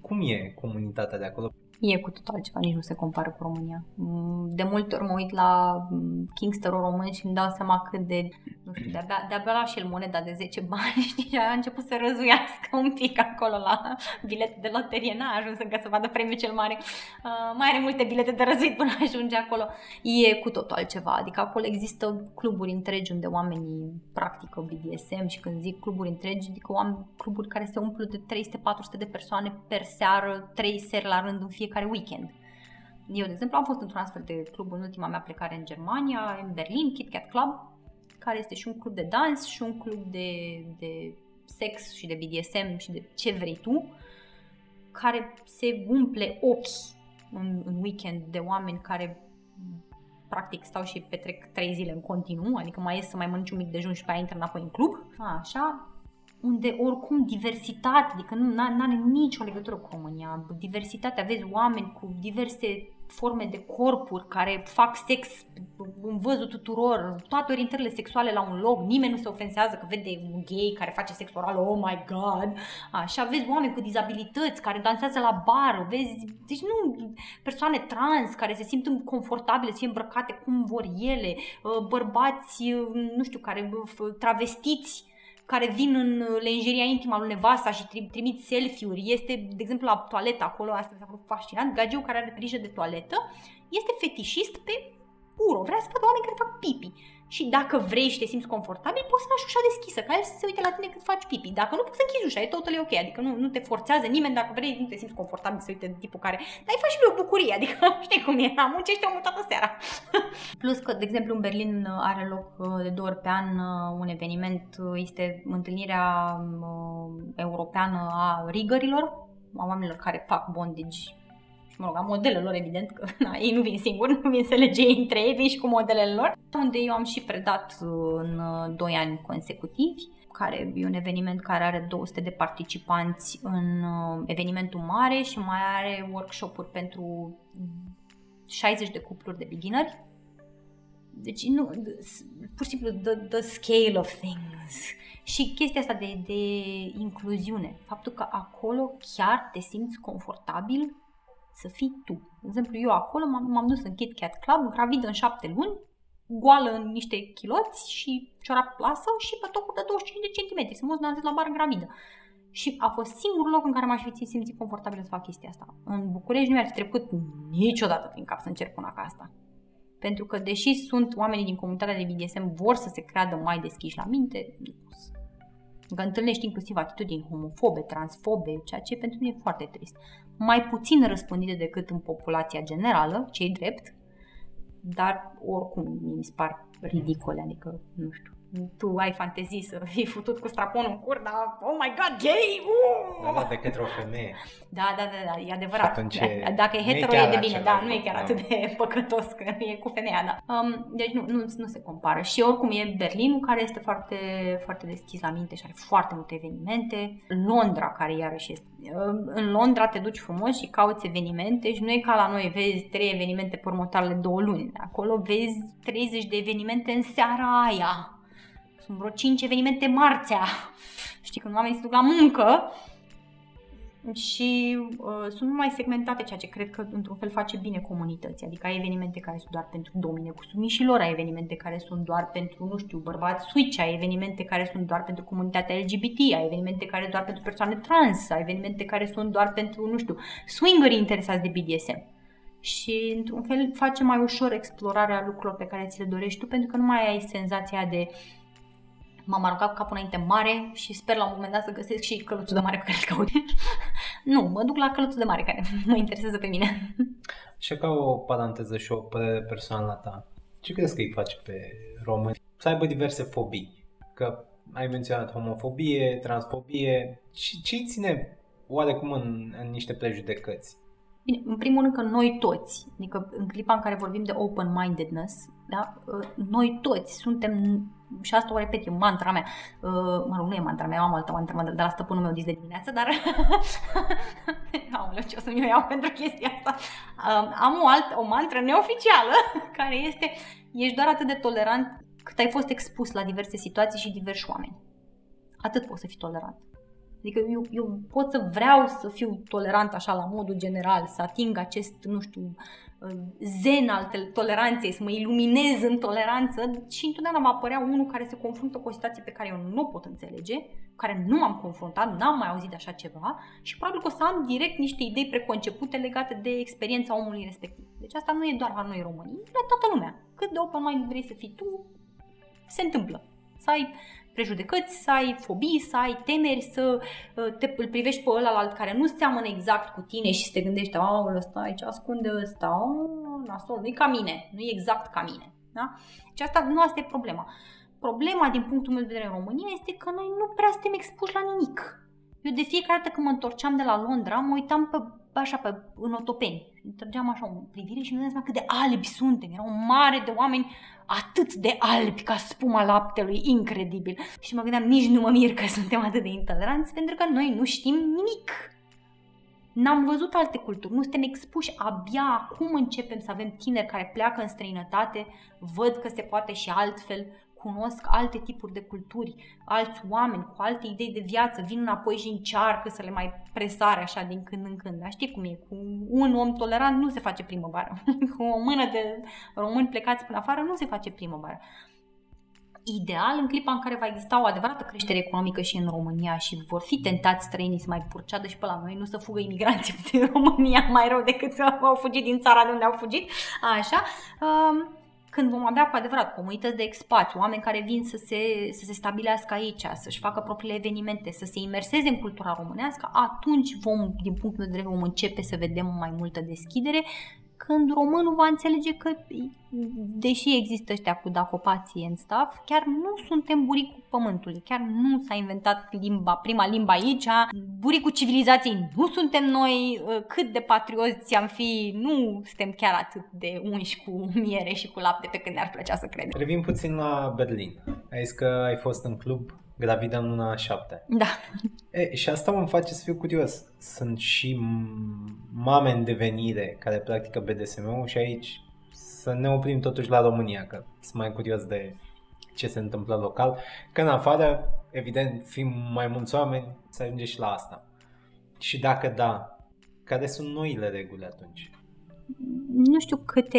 Cum e comunitatea de acolo? E cu totul altceva, nici nu se compară cu România. Mm, de multe ori mă uit la mm, Kingster român și îmi dau seama cât de, nu știu, de-abia, de-abia la și el moneda de 10 bani, știi, și a început să răzuiască un pic acolo la bilete de loterie, n-a ajuns încă să vadă premiul cel mare. Uh, mai are multe bilete de răzuit până ajunge acolo. E cu totul altceva, adică acolo există cluburi întregi unde oamenii practică BDSM și când zic cluburi întregi, adică oameni, cluburi care se umplu de 300-400 de persoane per seară, 3 seri la rând în fiecare fiecare weekend. Eu, de exemplu, am fost într-un astfel de club în ultima mea plecare în Germania, în Berlin, Kit Kat Club, care este și un club de dans și un club de, de sex și de BDSM și de ce vrei tu, care se umple ochi în, în weekend de oameni care practic stau și petrec trei zile în continuu, adică mai ies să mai mănânci un mic dejun și pe aia intră înapoi în club. A, așa, unde oricum diversitate, adică nu are nicio legătură cu România. Diversitatea, vezi oameni cu diverse forme de corpuri care fac sex în văzul tuturor, toate orientările sexuale la un loc, nimeni nu se ofensează că vede un gay care face sex oral, oh my god, așa, vezi oameni cu dizabilități care dansează la bar, vezi, deci nu, persoane trans care se simt confortabile să fie îmbrăcate cum vor ele, bărbați, nu știu, care travestiți, care vin în lenjeria intimă al lui nevasta și trimit selfie-uri. Este, de exemplu, la toaletă acolo, asta mi s-a făcut fascinant, gagiul care are grijă de toaletă este fetișist pe uro, vrea să vadă oameni care fac pipi și dacă vrei și te simți confortabil, poți să lași ușa deschisă, ca el să se uite la tine când faci pipi. Dacă nu, poți să închizi ușa, e totul ok, adică nu, nu te forțează nimeni, dacă vrei, nu te simți confortabil să uite de tipul care, dar îi faci și lui o bucurie, adică știi cum e, am muncește omul toată seara. Plus că, de exemplu, în Berlin are loc uh, de două ori pe an uh, un eveniment, uh, este întâlnirea europeană a rigărilor, a oamenilor care fac bondage mă rog, a modelelor, evident, că na, ei nu vin singuri, nu vin să lege între ei, vin și cu modelele lor, unde eu am și predat în 2 uh, ani consecutivi care e un eveniment care are 200 de participanți în uh, evenimentul mare și mai are workshop-uri pentru 60 de cupluri de beginneri. Deci, nu, pur și simplu, the, the scale of things. Și chestia asta de, de incluziune, faptul că acolo chiar te simți confortabil să fii tu. De exemplu, eu acolo m-am, m-am dus în Kit Kat Club, gravidă în șapte luni, goală în niște chiloți și ciorap plasă și pe tocul de 25 de centimetri, să mă dansez la bar gravidă. Și a fost singurul loc în care m-aș fi simțit confortabil să fac chestia asta. În București nu mi-ar fi trecut niciodată prin cap să încerc una ca asta. Pentru că, deși sunt oamenii din comunitatea de BDSM, vor să se creadă mai deschiși la minte, nu că întâlnești inclusiv atitudini homofobe, transfobe, ceea ce pentru mine e foarte trist. Mai puțin răspândite decât în populația generală, cei drept, dar oricum mi se par ridicole, adică nu știu tu ai fantezii să fii futut cu straponul în cur, dar oh my god, gay! Uh! Da, da, de către o femeie. Da, da, da, da e adevărat. Atunci da, Dacă e hetero e, e de bine, da, nu e chiar atât de păcătos că e cu femeia, da. Um, deci nu, nu, nu se compară. Și oricum e Berlinul care este foarte, foarte deschis la minte și are foarte multe evenimente. Londra care iarăși este. Um, în Londra te duci frumos și cauți evenimente și nu e ca la noi, vezi trei evenimente pe următoarele două luni. Acolo vezi 30 de evenimente în seara aia sunt vreo 5 evenimente marțea. Știi, când oamenii se duc la muncă și uh, sunt mai segmentate, ceea ce cred că într-un fel face bine comunității. Adică ai evenimente care sunt doar pentru domine cu sumișilor, ai evenimente care sunt doar pentru, nu știu, bărbați switch, ai evenimente care sunt doar pentru comunitatea LGBT, ai evenimente care sunt doar pentru persoane trans, ai evenimente care sunt doar pentru, nu știu, swingeri interesați de BDSM și într-un fel face mai ușor explorarea lucrurilor pe care ți le dorești tu pentru că nu mai ai senzația de m-am aruncat capul înainte mare și sper la un moment dat să găsesc și căluțul de mare pe care îl caut. nu, mă duc la căluțul de mare care mă interesează pe mine. și ca o paranteză și o părere personală ta, ce crezi că îi faci pe români să aibă diverse fobii? Că ai menționat homofobie, transfobie. Și ce îi ține oarecum în, în niște prejudecăți? Bine, în primul rând că noi toți, adică în clipa în care vorbim de open-mindedness, da, noi toți suntem, și asta o repet, e mantra mea, mă rog, nu e mantra mea, am altă mantra de la stăpânul meu dis de dimineață, dar aoleu, ce o să-mi iau pentru chestia asta. Am o, altă, o mantră neoficială care este, ești doar atât de tolerant cât ai fost expus la diverse situații și diversi oameni. Atât poți să fii tolerant. Adică eu, eu pot să vreau să fiu tolerant așa la modul general, să ating acest, nu știu, zen al toleranței, să mă iluminez în toleranță și întotdeauna va apărea unul care se confruntă cu o situație pe care eu nu o pot înțelege, care nu m-am confruntat, n-am mai auzit de așa ceva și probabil că o să am direct niște idei preconcepute legate de experiența omului respectiv. Deci asta nu e doar la noi românii, e la toată lumea. Cât de open mind vrei să fii tu, se întâmplă. Să ai prejudecăți, să ai fobii, să ai temeri, să uh, te îl privești pe ăla care nu seamănă exact cu tine și să te gândești, aoleu, ăsta aici ascunde ăsta, oh, nasol, nu e ca mine, nu e exact ca mine. Da? Deci asta nu asta e problema. Problema din punctul meu de vedere în România este că noi nu prea suntem expuși la nimic. Eu de fiecare dată când mă întorceam de la Londra, mă uitam pe, așa pe, în otopeni. Trăgeam așa o privire și nu cât de albi suntem. Era o mare de oameni atât de albi ca spuma laptelui, incredibil. Și mă gândeam, nici nu mă mir că suntem atât de intoleranți, pentru că noi nu știm nimic. N-am văzut alte culturi, nu suntem expuși, abia acum începem să avem tineri care pleacă în străinătate, văd că se poate și altfel, cunosc alte tipuri de culturi, alți oameni cu alte idei de viață, vin înapoi și încearcă să le mai presare așa din când în când. Dar știi cum e, cu un om tolerant nu se face primăvară, cu o mână de români plecați până afară nu se face primăvară. Ideal, în clipa în care va exista o adevărată creștere economică și în România și vor fi tentați străinii să mai purceadă și pe la noi, nu să fugă imigranții din România mai rău decât să au fugit din țara de unde au fugit, așa, um, când vom avea cu adevărat comunități de expați, oameni care vin să se, să se stabilească aici, să-și facă propriile evenimente, să se imerseze în cultura românească, atunci vom, din punctul de vedere, vom începe să vedem mai multă deschidere când românul va înțelege că, deși există ăștia cu dacopații în staff, chiar nu suntem buricul pământului, chiar nu s-a inventat limba, prima limba aici, buricul civilizației nu suntem noi, cât de patrioți am fi, nu suntem chiar atât de unși cu miere și cu lapte pe când ne-ar plăcea să credem. Revin puțin la Berlin. Ai zis că ai fost în club gravidă în luna șapte. Da. E, și asta mă face să fiu curios. Sunt și mame în devenire care practică BDSM-ul și aici să ne oprim totuși la România, că sunt mai curios de ce se întâmplă local. Că în afară, evident, fim mai mulți oameni, să ajunge și la asta. Și dacă da, care sunt noile reguli atunci? Nu știu câte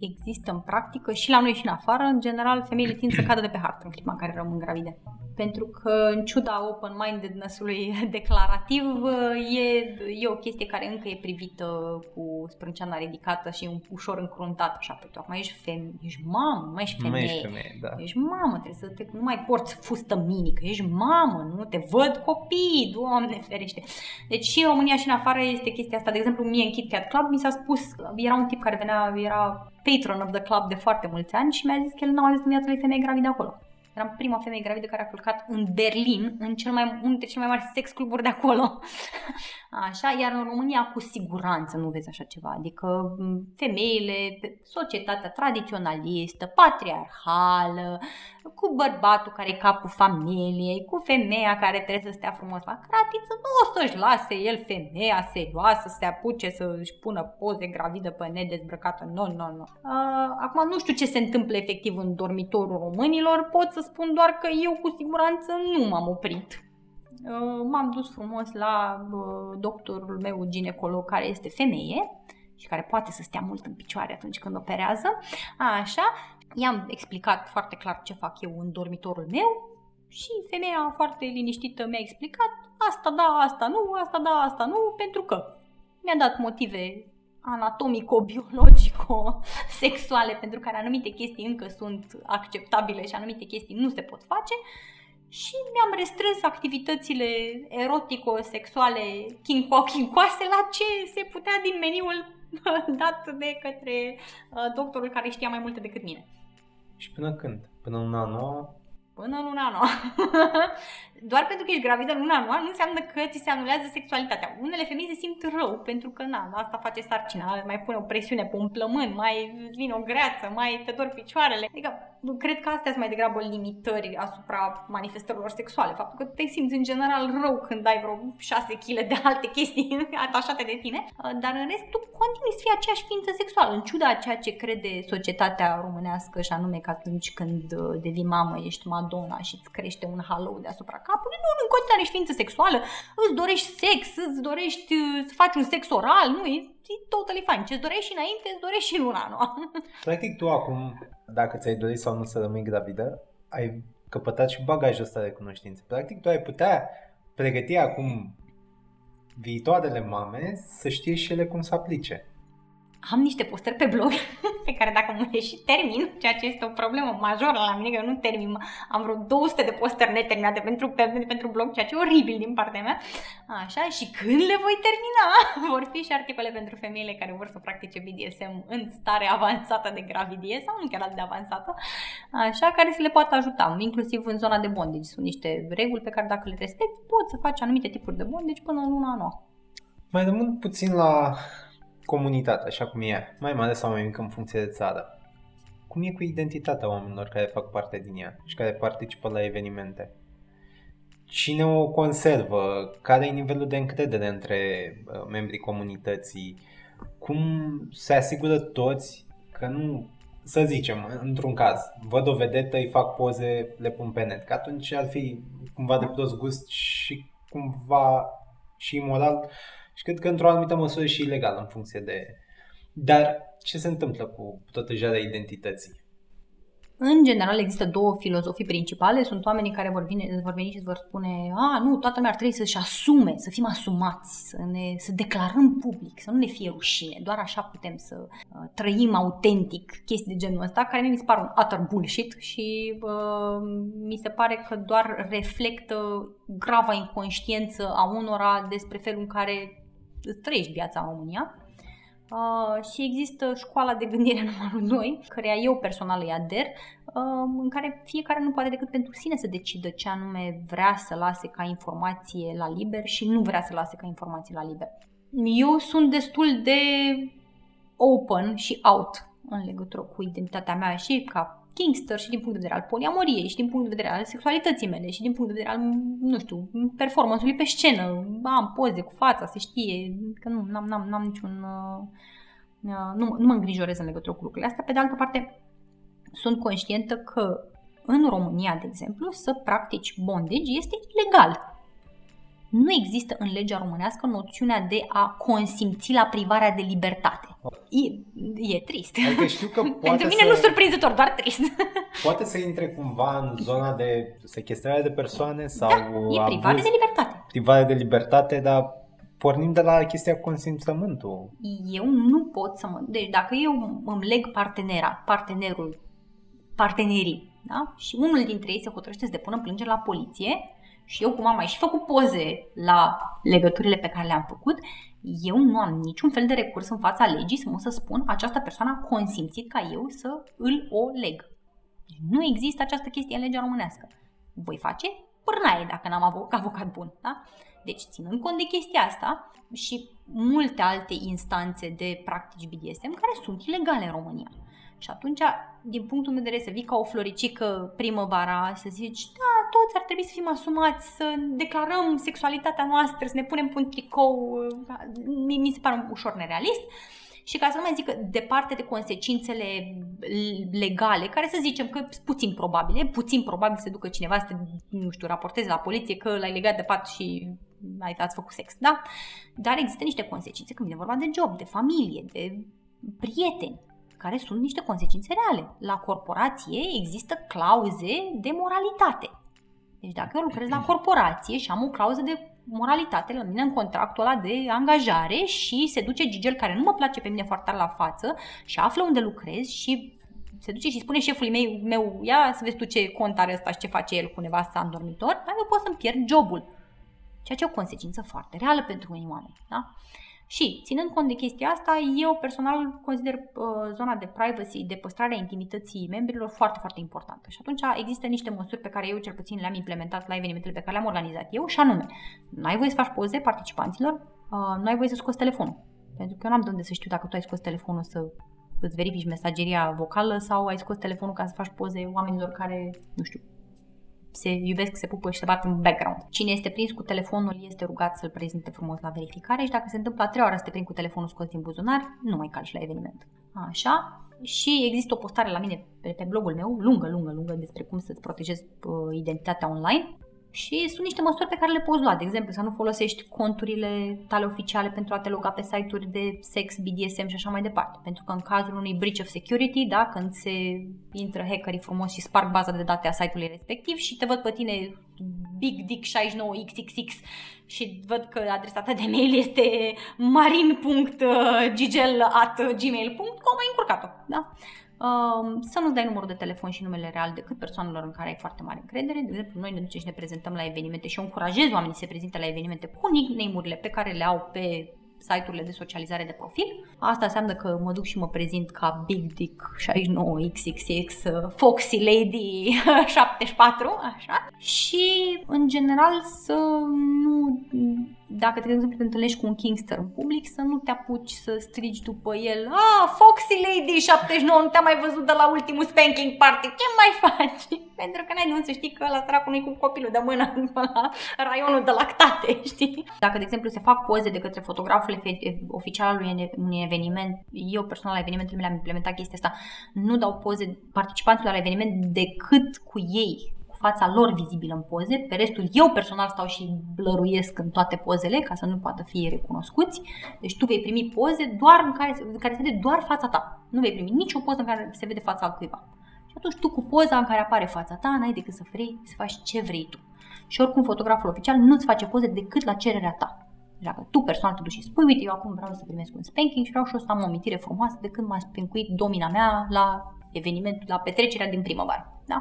există în practică și la noi și în afară. În general, femeile tind să cadă de pe hartă în clipa în care rămân gravide pentru că în ciuda open-mindedness-ului declarativ e, e o chestie care încă e privită cu sprânceana ridicată și un ușor încruntat așa pe tu. Acum ești, fem- ești mamă, nu ești femeie. Ești, femeie da. ești mamă, trebuie să te, nu mai porți fustă minică, ești mamă, nu te văd copii, doamne ferește. Deci și în România și în afară este chestia asta. De exemplu, mie în Kit Kat Club mi s-a spus, era un tip care venea, era patron of the club de foarte mulți ani și mi-a zis că el n-a zis în viața lui femeie gravidă acolo. Eram prima femeie gravidă care a culcat în Berlin, în cel mai, unul dintre cele mai mari sex cluburi de acolo. Așa, iar în România cu siguranță nu vezi așa ceva. Adică femeile, societatea tradiționalistă, patriarhală, cu bărbatul care e capul familiei, cu femeia care trebuie să stea frumos la cratiță, nu o să-și lase el femeia serioasă să se apuce să-și pună poze gravidă pe nedezbrăcată. Nu, nu, nu. Acum nu știu ce se întâmplă efectiv în dormitorul românilor, pot să spun doar că eu cu siguranță nu m-am oprit. Uh, m-am dus frumos la uh, doctorul meu ginecolog care este femeie și care poate să stea mult în picioare atunci când operează. Așa, i-am explicat foarte clar ce fac eu în dormitorul meu și femeia foarte liniștită mi-a explicat asta da, asta nu, asta da, asta nu, pentru că mi-a dat motive anatomico-biologico-sexuale pentru care anumite chestii încă sunt acceptabile și anumite chestii nu se pot face și mi-am restrâns activitățile erotico-sexuale chincoase la ce se putea din meniul dat de către uh, doctorul care știa mai multe decât mine. Și până când? Până în luna nouă? până în luna noua. Doar pentru că ești gravidă în luna noua nu înseamnă că ți se anulează sexualitatea. Unele femei se simt rău pentru că na, asta face sarcina, mai pune o presiune pe un plămân, mai vine o greață, mai te dor picioarele. Adică cred că astea sunt mai degrabă limitări asupra manifestărilor sexuale. Faptul că te simți în general rău când ai vreo 6 kg de alte chestii atașate de tine, dar în rest tu continui să fii aceeași ființă sexuală, în ciuda a ceea ce crede societatea românească și anume că atunci când devii mamă ești Madonna și îți crește un halou deasupra capului, nu, în continuare ești ființă sexuală, îți dorești sex, îți dorești uh, să faci un sex oral, nu, e, e totally fine. Ce-ți dorești și înainte, îți dorești și luna nu? Practic tu acum, dacă ți-ai dorit sau nu să rămâi gravidă, ai căpătat și bagajul ăsta de cunoștințe. Practic tu ai putea pregăti acum viitoarele mame să știe și ele cum să aplice am niște postări pe blog pe care dacă mă și termin, ceea ce este o problemă majoră la mine, că eu nu termin, am vreo 200 de postări neterminate pentru, pentru blog, ceea ce e oribil din partea mea. Așa, și când le voi termina, vor fi și articole pentru femeile care vor să practice BDSM în stare avansată de gravidie sau nu chiar atât de avansată, așa, care să le poată ajuta, inclusiv în zona de bondage. Sunt niște reguli pe care dacă le respecti, poți să faci anumite tipuri de bondage până în luna nouă. Mai rămân puțin la comunitate, așa cum e, mai mare sau mai mică în funcție de țară. Cum e cu identitatea oamenilor care fac parte din ea și care participă la evenimente? Cine o conservă? Care e nivelul de încredere între uh, membrii comunității? Cum se asigură toți că nu, să zicem, într-un caz, văd o vedetă, îi fac poze, le pun pe net, că atunci ar fi cumva de prost gust și cumva și imoral și cred că într-o anumită măsură și ilegal în funcție de... Dar ce se întâmplă cu protejarea identității? În general există două filozofii principale. Sunt oamenii care vor, vine, vor veni și îți vor spune a, nu, toată lumea ar trebui să-și asume, să fim asumați, să, ne, să declarăm public, să nu ne fie rușine. Doar așa putem să uh, trăim autentic chestii de genul ăsta, care mi se pare un utter bullshit și uh, mi se pare că doar reflectă grava inconștiență a unora despre felul în care îți trăiești viața în România. Uh, și există școala de gândire numărul 2, care eu personal îi ader, uh, în care fiecare nu poate decât pentru sine să decidă ce anume vrea să lase ca informație la liber și nu vrea să lase ca informație la liber. Eu sunt destul de open și out în legătură cu identitatea mea și ca Kingster și din punct de vedere al poliamoriei și din punct de vedere al sexualității mele și din punct de vedere al, nu știu, performanțului pe scenă. Am poze cu fața, se știe, că nu n-am, n-am, n-am niciun... Uh, nu, nu mă îngrijorez în legătură cu lucrurile astea. Pe de altă parte, sunt conștientă că în România, de exemplu, să practici bondage este ilegal nu există în legea românească noțiunea de a consimți la privarea de libertate. E, e trist. Adică știu că poate Pentru mine să, nu surprinzător, doar trist. Poate să intre cumva în zona de sequestrare de persoane sau da, e privare abuz, de libertate. Privare de libertate, dar pornim de la chestia consimțământul. Eu nu pot să mă... Deci dacă eu îmi leg partenera, partenerul, partenerii, da? și unul dintre ei se hotărăște să depună plângere la poliție, și eu cum am mai și făcut poze la legăturile pe care le-am făcut, eu nu am niciun fel de recurs în fața legii să mă să spun această persoană a consimțit ca eu să îl o leg. Nu există această chestie în legea românească. Voi face pârnaie dacă n-am avocat, avocat bun. Da? Deci, ținând cont de chestia asta și multe alte instanțe de practici BDSM care sunt ilegale în România. Și atunci, din punctul meu de vedere, să vii ca o floricică primăvara, să zici, da, toți ar trebui să fim asumați, să declarăm sexualitatea noastră, să ne punem pe un tricou, mi, mi se pare ușor nerealist. Și ca să nu mai zic că departe de consecințele legale, care să zicem că sunt puțin probabile, puțin probabil să ducă cineva să te, nu știu, raporteze la poliție că l-ai legat de pat și ai ați făcut sex, da? Dar există niște consecințe când vine vorba de job, de familie, de prieteni care sunt niște consecințe reale. La corporație există clauze de moralitate. Deci dacă eu lucrez la corporație și am o clauză de moralitate la mine în contractul ăla de angajare și se duce Gigel care nu mă place pe mine foarte tare la față și află unde lucrez și se duce și spune șefului meu, meu ia să vezi tu ce cont are ăsta și ce face el cu nevasta în dormitor, dar eu pot să-mi pierd jobul. Ceea ce e o consecință foarte reală pentru unii oameni. Da? Și, ținând cont de chestia asta, eu personal consider uh, zona de privacy, de păstrarea intimității membrilor foarte, foarte importantă. Și atunci există niște măsuri pe care eu cel puțin le-am implementat la evenimentele pe care le-am organizat eu, și anume, nu ai voie să faci poze participanților, uh, nu ai voie să scoți telefonul. Pentru că eu n-am de unde să știu dacă tu ai scos telefonul să îți verifici mesageria vocală sau ai scos telefonul ca să faci poze oamenilor care, nu știu, se iubesc, se pupă și se bat în background. Cine este prins cu telefonul este rugat să-l prezinte frumos la verificare și dacă se întâmplă a treia oară să te prind cu telefonul scos din buzunar, nu mai calci la eveniment. Așa. Și există o postare la mine pe, pe blogul meu, lungă, lungă, lungă, despre cum să-ți protejezi uh, identitatea online și sunt niște măsuri pe care le poți lua. De exemplu, să nu folosești conturile tale oficiale pentru a te loga pe site-uri de sex, BDSM și așa mai departe. Pentru că în cazul unui breach of security, da, când se intră hackerii frumos și sparg baza de date a site-ului respectiv și te văd pe tine Big Dick 69XXX și văd că adresa ta de mail este marin.gigel.gmail.com, ai încurcat-o, da? Să nu dai numărul de telefon și numele real decât persoanelor în care ai foarte mare încredere. De exemplu, noi ne ducem și ne prezentăm la evenimente și eu încurajez oamenii să se prezinte la evenimente cu nickname-urile pe care le au pe site-urile de socializare de profil. Asta înseamnă că mă duc și mă prezint ca Big Dick 69XXX Foxy Lady 74, așa. Și, în general, să nu dacă, de exemplu, te întâlnești cu un Kingster în public, să nu te apuci să strigi după el Ah, Foxy Lady 79, nu te-am mai văzut de la ultimul spanking party, ce mai faci? Pentru că n-ai de unde să știi că la săracul nu cu copilul de mână la raionul de lactate, știi? Dacă, de exemplu, se fac poze de către fotograful oficial al unui eveniment, eu personal la evenimentele mele am implementat chestia asta, nu dau poze participanților la eveniment decât cu ei, fața lor vizibilă în poze, pe restul eu personal stau și blăruiesc în toate pozele ca să nu poată fi recunoscuți. Deci tu vei primi poze doar în care, în care se vede doar fața ta. Nu vei primi nicio poză în care se vede fața altcuiva. Și atunci tu cu poza în care apare fața ta n-ai decât să vrei să faci ce vrei tu. Și oricum fotograful oficial nu-ți face poze decât la cererea ta. Deci dacă tu personal te duci și spui, uite, eu acum vreau să primesc un spanking și vreau și o să am o amintire frumoasă de când m-a spankuit domina mea la evenimentul, la petrecerea din primăvară. Da?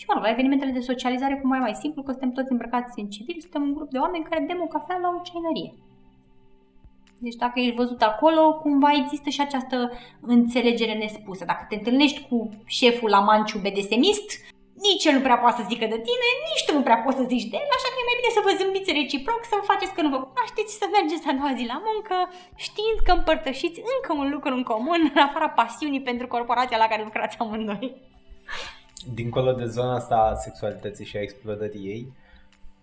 Și mă rog, la evenimentele de socializare, cum mai mai simplu, că suntem toți îmbrăcați în civil, suntem un grup de oameni care bem o cafea la o ceanărie. Deci dacă ești văzut acolo, cumva există și această înțelegere nespusă. Dacă te întâlnești cu șeful la manciu bedesemist, nici el nu prea poate să zică de tine, nici tu nu prea poți să zici de el, așa că e mai bine să vă zâmbiți reciproc, să vă faceți că nu vă cunoașteți, să mergeți a doua zi la muncă, știind că împărtășiți încă un lucru în comun, în afara pasiunii pentru corporația la care lucrați amândoi dincolo de zona asta a sexualității și a explodării ei,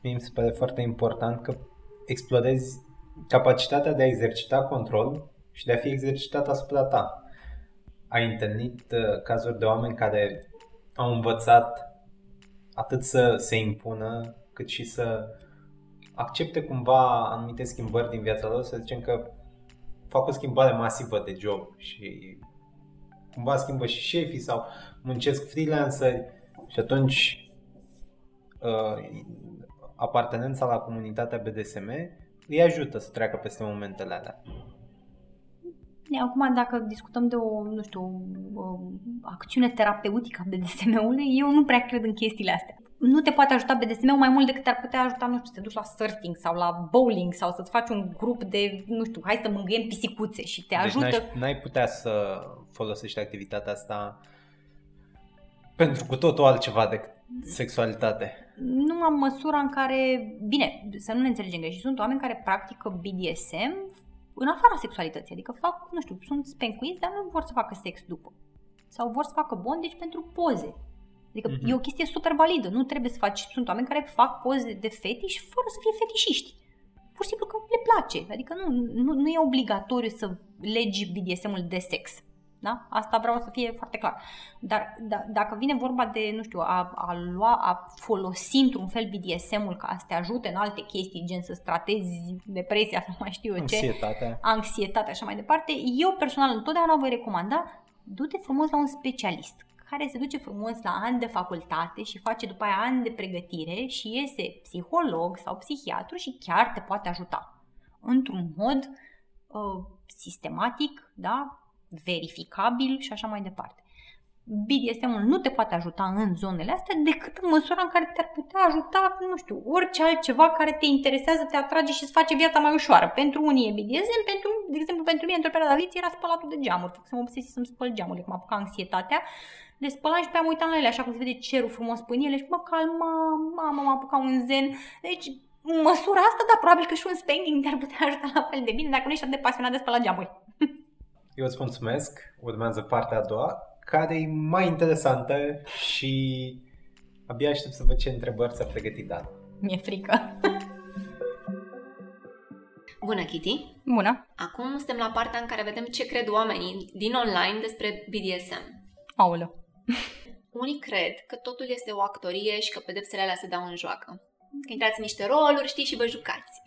mie mi se pare foarte important că explodezi capacitatea de a exercita control și de a fi exercitat asupra ta. Ai întâlnit uh, cazuri de oameni care au învățat atât să se impună, cât și să accepte cumva anumite schimbări din viața lor, să zicem că fac o schimbare masivă de job și cumva schimbă și șefii sau muncesc freelanceri și atunci uh, apartenența la comunitatea BDSM îi ajută să treacă peste momentele alea. Acum, dacă discutăm de o, nu știu, o acțiune terapeutică a BDSM-ului, eu nu prea cred în chestiile astea. Nu te poate ajuta BDSM-ul mai mult decât ar putea ajuta, nu știu, să te duci la surfing sau la bowling sau să-ți faci un grup de, nu știu, hai să mângâiem pisicuțe și te deci ajută. N-ai, n-ai putea să folosești activitatea asta pentru cu totul altceva decât sexualitate. Nu am măsura în care, bine, să nu ne înțelegem greșit, sunt oameni care practică BDSM în afara sexualității, adică fac, nu știu, sunt spencuiți, dar nu vor să facă sex după. Sau vor să facă bondage pentru poze. Adică mm-hmm. e o chestie super validă, nu trebuie să faci, sunt oameni care fac poze de fetiș fără să fie fetișiști. Pur și simplu că le place, adică nu, nu, nu e obligatoriu să legi BDSM-ul de sex. Da? Asta vreau să fie foarte clar. Dar da, dacă vine vorba de, nu știu, a, a lua, a folosi într-un fel BDSM-ul ca să te ajute în alte chestii, gen să stratezi depresia sau mai știu eu ce, anxietate, anxietate așa mai departe, eu personal întotdeauna voi recomanda, du-te frumos la un specialist care se duce frumos la ani de facultate și face după aia ani de pregătire și iese psiholog sau psihiatru și chiar te poate ajuta într-un mod uh, sistematic, da, verificabil și așa mai departe. BDSM-ul nu te poate ajuta în zonele astea decât în măsura în care te-ar putea ajuta, nu știu, orice altceva care te interesează, te atrage și îți face viața mai ușoară. Pentru unii e BDSM, pentru, de exemplu, pentru mine, într-o perioadă vieții, era spălatul de geamuri. Să mă obsesi să-mi spăl geamurile, că m-a apucat anxietatea. Le spălam și pe am uitat la ele, așa cum se vede cerul frumos pe ele și mă calma, mama, m-a apucat un zen. Deci, în măsura asta, da, probabil că și un spanking te-ar putea ajuta la fel de bine dacă nu ești atât de pasionat de spălat geamuri. Eu îți mulțumesc. Urmează partea a doua care e mai interesantă și abia aștept să văd ce întrebări ți-a pregătit Dan. Mi-e frică. Bună, Kitty! Bună! Acum suntem la partea în care vedem ce cred oamenii din online despre BDSM. Aoleu! Unii cred că totul este o actorie și că pedepsele alea se dau în joacă. Că intrați în niște roluri, știți, și vă jucați.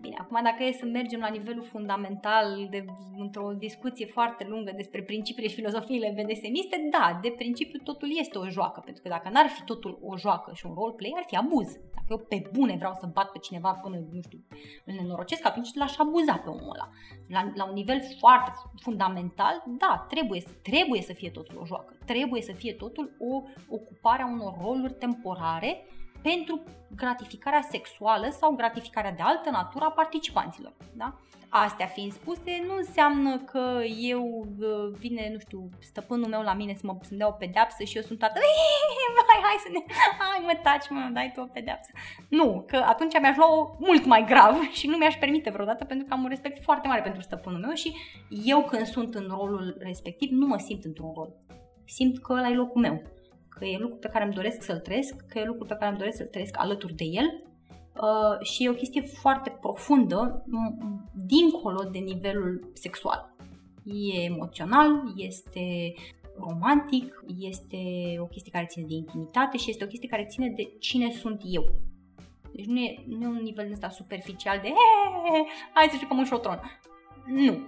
Bine, acum dacă e să mergem la nivelul fundamental, de, într-o discuție foarte lungă despre principiile și filozofiile BDSMiste, da, de principiu totul este o joacă, pentru că dacă n-ar fi totul o joacă și un roleplay, ar fi abuz. Dacă eu pe bune vreau să bat pe cineva până, nu știu, îl nenorocesc, atunci l-aș abuza pe omul ăla. La, la un nivel foarte fundamental, da, trebuie, trebuie să fie totul o joacă. Trebuie să fie totul o ocupare a unor roluri temporare pentru gratificarea sexuală sau gratificarea de altă natură a participanților. Da? Astea fiind spuse, nu înseamnă că eu uh, vine, nu știu, stăpânul meu la mine să mă să dea o pedeapsă și eu sunt toată hai, hai să ne, hai mă taci mă, dai tu o pedeapsă. Nu, că atunci mi-aș lua mult mai grav și nu mi-aș permite vreodată pentru că am un respect foarte mare pentru stăpânul meu și eu când sunt în rolul respectiv nu mă simt într-un rol. Simt că ăla e locul meu că e lucru pe care îmi doresc să-l trăiesc, că e lucru pe care îmi doresc să-l trăiesc alături de el uh, și e o chestie foarte profundă, dincolo de nivelul sexual. E emoțional, este romantic, este o chestie care ține de intimitate și este o chestie care ține de cine sunt eu. Deci nu e, nu e un nivel ăsta superficial de hai să jucăm un șotron. Nu.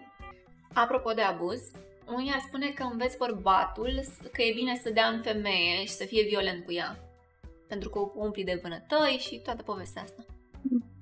Apropo de abuz, unii ar spune că înveți bărbatul că e bine să dea în femeie și să fie violent cu ea. Pentru că o umpli de vânătăi și toată povestea asta.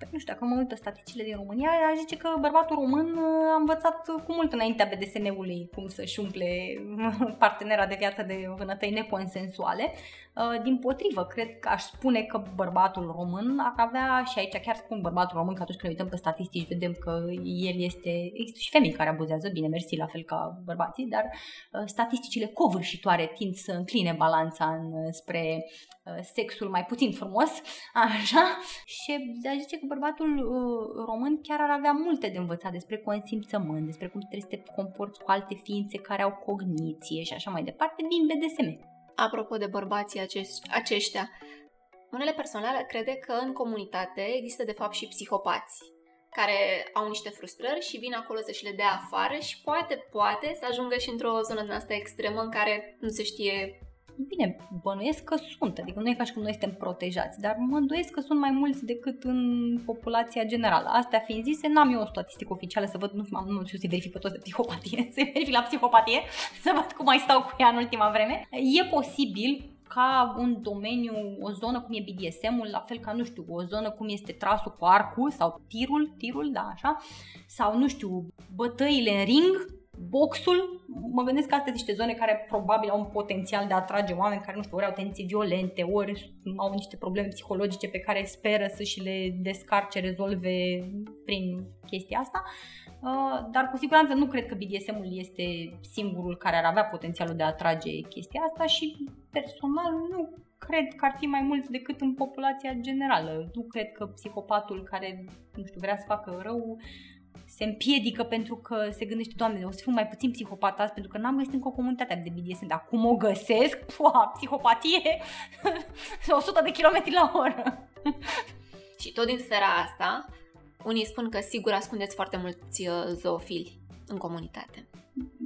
Păi nu știu, dacă mă uit pe statisticile din România, aș zice că bărbatul român a învățat cu mult înaintea BDSM-ului cum să-și umple partenera de viață de vânătăi neconsensuale. Uh, din potrivă, cred că aș spune că bărbatul român ar avea, și aici chiar spun bărbatul român, că atunci când ne uităm pe statistici vedem că el este, există și femei care abuzează, bine, mersi, la fel ca bărbații, dar uh, statisticile covârșitoare tind să încline balanța în, spre uh, sexul mai puțin frumos, așa, și aș zice că bărbatul român chiar ar avea multe de învățat despre consimțământ, despre cum trebuie să te comporți cu alte ființe care au cogniție și așa mai departe din BDSM apropo de bărbații acești, aceștia, unele persoane crede că în comunitate există de fapt și psihopați care au niște frustrări și vin acolo să și le dea afară și poate, poate să ajungă și într-o zonă din asta extremă în care nu se știe Bine, bănuiesc că sunt, adică nu e ca și cum noi suntem protejați, dar mă îndoiesc că sunt mai mulți decât în populația generală. Astea fiind zise, n-am eu o statistică oficială să văd, nu, nu știu să verific pe toți de psihopatie, să verific la psihopatie, să văd cum mai stau cu ea în ultima vreme. E posibil ca un domeniu, o zonă cum e BDSM-ul, la fel ca, nu știu, o zonă cum este trasul cu arcul sau tirul, tirul, da, așa, sau, nu știu, bătăile în ring, boxul, mă gândesc că astea sunt niște zone care probabil au un potențial de a atrage oameni care, nu știu, ori au tendențe violente, ori au niște probleme psihologice pe care speră să și le descarce, rezolve prin chestia asta. Uh, dar cu siguranță nu cred că BDSM-ul este singurul care ar avea potențialul de a atrage chestia asta și personal nu cred că ar fi mai mult decât în populația generală. Nu cred că psihopatul care, nu știu, vrea să facă rău se împiedică pentru că se gândește, doamne, o să fiu mai puțin psihopat azi pentru că n-am găsit încă o comunitate de BDSM, dar cum o găsesc? Pua, psihopatie 100 de kilometri la oră. Și tot din sfera asta, unii spun că sigur ascundeți foarte mulți uh, zoofili în comunitate.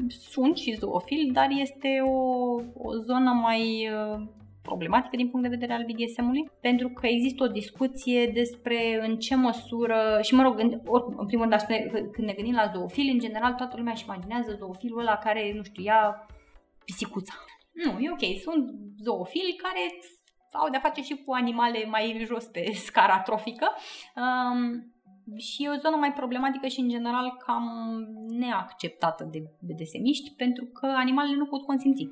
Sunt și zoofili, dar este o, o zonă mai uh, problematică din punct de vedere al BDSM-ului, pentru că există o discuție despre în ce măsură, și mă rog, în, oricum, în primul rând, spune, când ne gândim la zoofil, în general toată lumea își imaginează zoofilul ăla care, nu știu, ia pisicuța. Nu, e ok, sunt zoofili care au de-a face și cu animale mai jos pe scara trofică. Um, și e o zonă mai problematică și în general cam neacceptată de BDSMiști pentru că animalele nu pot consimți.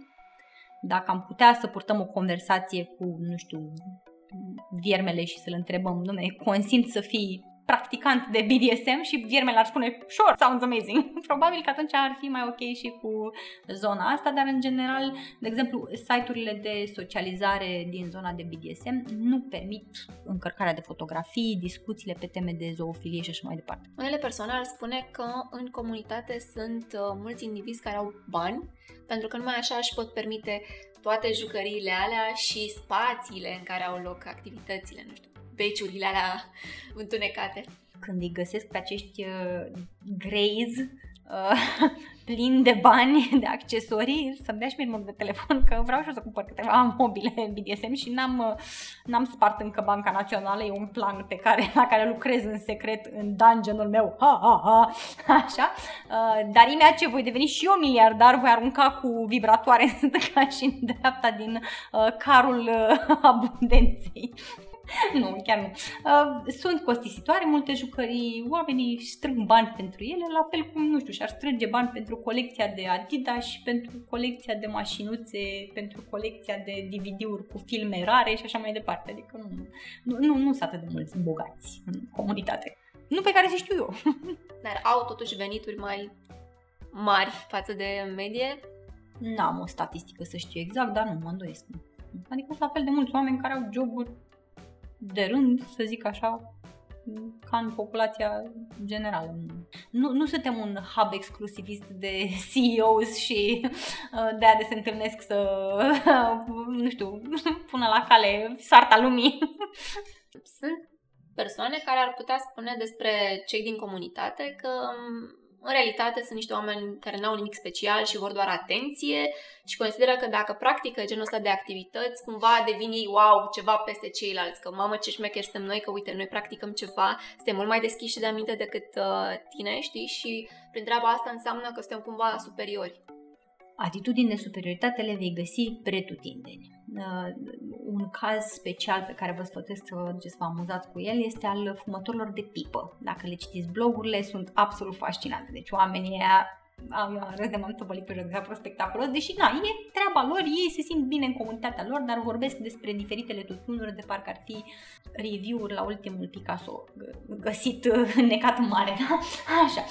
Dacă am putea să purtăm o conversație cu, nu știu, viermele și să-l întrebăm, nume, consimt să fii practicant de BDSM și viermele ar spune, sure, sounds amazing. Probabil că atunci ar fi mai ok și cu zona asta, dar în general, de exemplu, site-urile de socializare din zona de BDSM nu permit încărcarea de fotografii, discuțiile pe teme de zoofilie și așa mai departe. Unele persoane ar spune că în comunitate sunt uh, mulți indivizi care au bani, pentru că numai așa își pot permite toate jucăriile alea și spațiile în care au loc activitățile, nu știu, beciurile alea întunecate. Când îi găsesc pe acești uh, greys uh, plin de bani, de accesorii, să-mi dea și mie de telefon că vreau și eu să cumpăr câteva mobile BDSM și n-am, uh, n-am spart încă Banca Națională, e un plan pe care, la care lucrez în secret în dungeonul meu, ha, ha, ha, așa, uh, dar imediat ce voi deveni și eu miliardar, voi arunca cu vibratoare în stânga și în dreapta din uh, carul uh, abundenței. nu, chiar nu. Uh, sunt costisitoare multe jucării, oamenii strâng bani pentru ele, la fel cum, nu știu, și-ar strânge bani pentru colecția de Adidas și pentru colecția de mașinuțe, pentru colecția de DVD-uri cu filme rare și așa mai departe. Adică nu, nu, nu, nu sunt atât de mulți bogați în comunitate. Nu pe care să știu eu. Dar au totuși venituri mai mari față de medie? N-am o statistică să știu exact, dar nu mă îndoiesc. Adică sunt la fel de mulți oameni care au joburi de rând, să zic așa, ca în populația generală. Nu, nu suntem un hub exclusivist de CEOs și uh, de a de se întâlnesc să, nu știu, pună la cale sarta lumii. Sunt persoane care ar putea spune despre cei din comunitate că în realitate sunt niște oameni care n-au nimic special și vor doar atenție și consideră că dacă practică genul ăsta de activități, cumva devin ei wow, ceva peste ceilalți, că mamă ce șmecheri suntem noi, că uite, noi practicăm ceva, suntem mult mai deschiși de aminte decât uh, tine, știi? Și prin treaba asta înseamnă că suntem cumva superiori. Atitudini de superioritate le vei găsi pretutindeni. Uh, un caz special pe care vă sfătuiesc să vă duceți să vă amuzați cu el este al fumătorilor de pipă. Dacă le citiți blogurile, sunt absolut fascinante. Deci oamenii am, eu râs de m-am tăvălit pe jos, spectaculos, deși na, e treaba lor, ei se simt bine în comunitatea lor, dar vorbesc despre diferitele tutunuri de parcă ar fi review-uri la ultimul Picasso găsit necat în mare, da? Așa.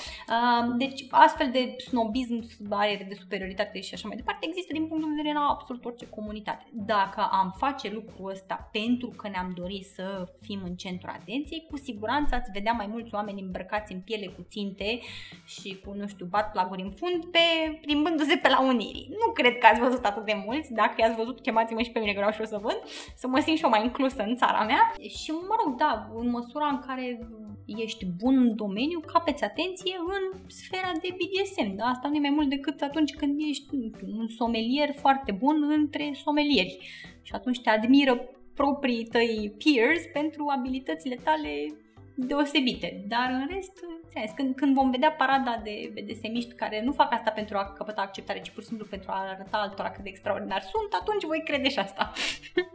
Deci astfel de snobism, bariere de superioritate și așa mai departe există din punctul de vedere în absolut orice comunitate. Dacă am face lucrul ăsta pentru că ne-am dorit să fim în centru atenției, cu siguranță ați vedea mai mulți oameni îmbrăcați în piele cu ținte și cu, nu știu, bat plaguri în fund pe, plimbându-se pe la Unirii. Nu cred că ați văzut atât de mulți, dacă i-ați văzut, chemați-mă și pe mine că vreau și eu să văd, să mă simt și eu mai inclusă în țara mea. Și mă rog, da, în măsura în care ești bun în domeniu, capeți atenție în sfera de BDSM. Da? Asta nu e mai mult decât atunci când ești un somelier foarte bun între somelieri. Și atunci te admiră proprii tăi peers pentru abilitățile tale deosebite. Dar în rest, când, când vom vedea parada de BDSMiști care nu fac asta pentru a căpăta acceptare, ci pur și simplu pentru a arăta altora cât de extraordinar sunt, atunci voi crede și asta.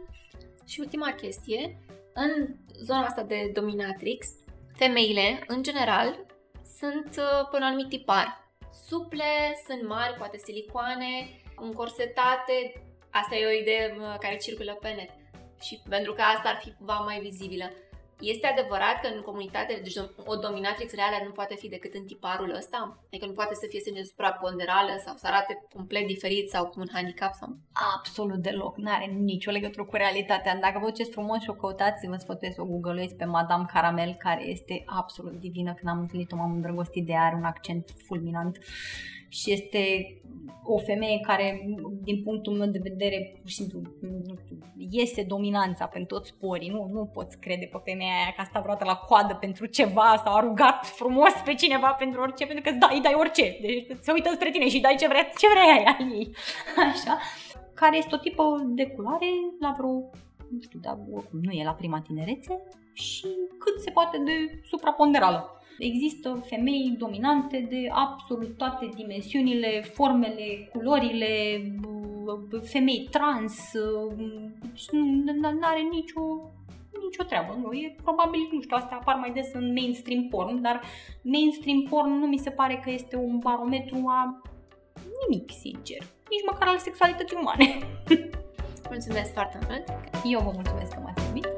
și ultima chestie, în zona asta de dominatrix, femeile, în general, sunt uh, pe un anumit tipar. Suple, sunt mari, poate silicoane, încorsetate, asta e o idee uh, care circulă pe net. Și pentru că asta ar fi cumva mai vizibilă. Este adevărat că în comunitate, deci o dominatrix reală nu poate fi decât în tiparul ăsta? Adică nu poate să fie sânge supraponderală sau să arate complet diferit sau cu un handicap? Sau... Absolut deloc, nu are nicio legătură cu realitatea. Dacă vă duceți frumos și o căutați, vă sfătuiesc o google pe Madame Caramel, care este absolut divină. Când am întâlnit-o m-am îndrăgostit de ea, are un accent fulminant și este o femeie care, din punctul meu de vedere, pur și simplu, nu știu, iese dominanța pentru toți sporii. Nu, nu poți crede pe femeia aia că a stat vreodată la coadă pentru ceva sau a rugat frumos pe cineva pentru orice, pentru că îți dai, îi dai orice. Deci se uită spre tine și dai ce vrea, ce vrea aia ei. Așa. Care este o tipă de culoare la vreo, nu știu, dar oricum nu e la prima tinerețe și cât se poate de supraponderală. Există femei dominante de absolut toate dimensiunile, formele, culorile, femei trans, nu are nicio nicio treabă. Nu, e probabil, nu știu, astea apar mai des în mainstream porn, dar mainstream porn nu mi se pare că este un barometru a nimic, sincer. Nici măcar ale sexualității umane. Mulțumesc foarte mult! Eu vă mulțumesc că m-ați primit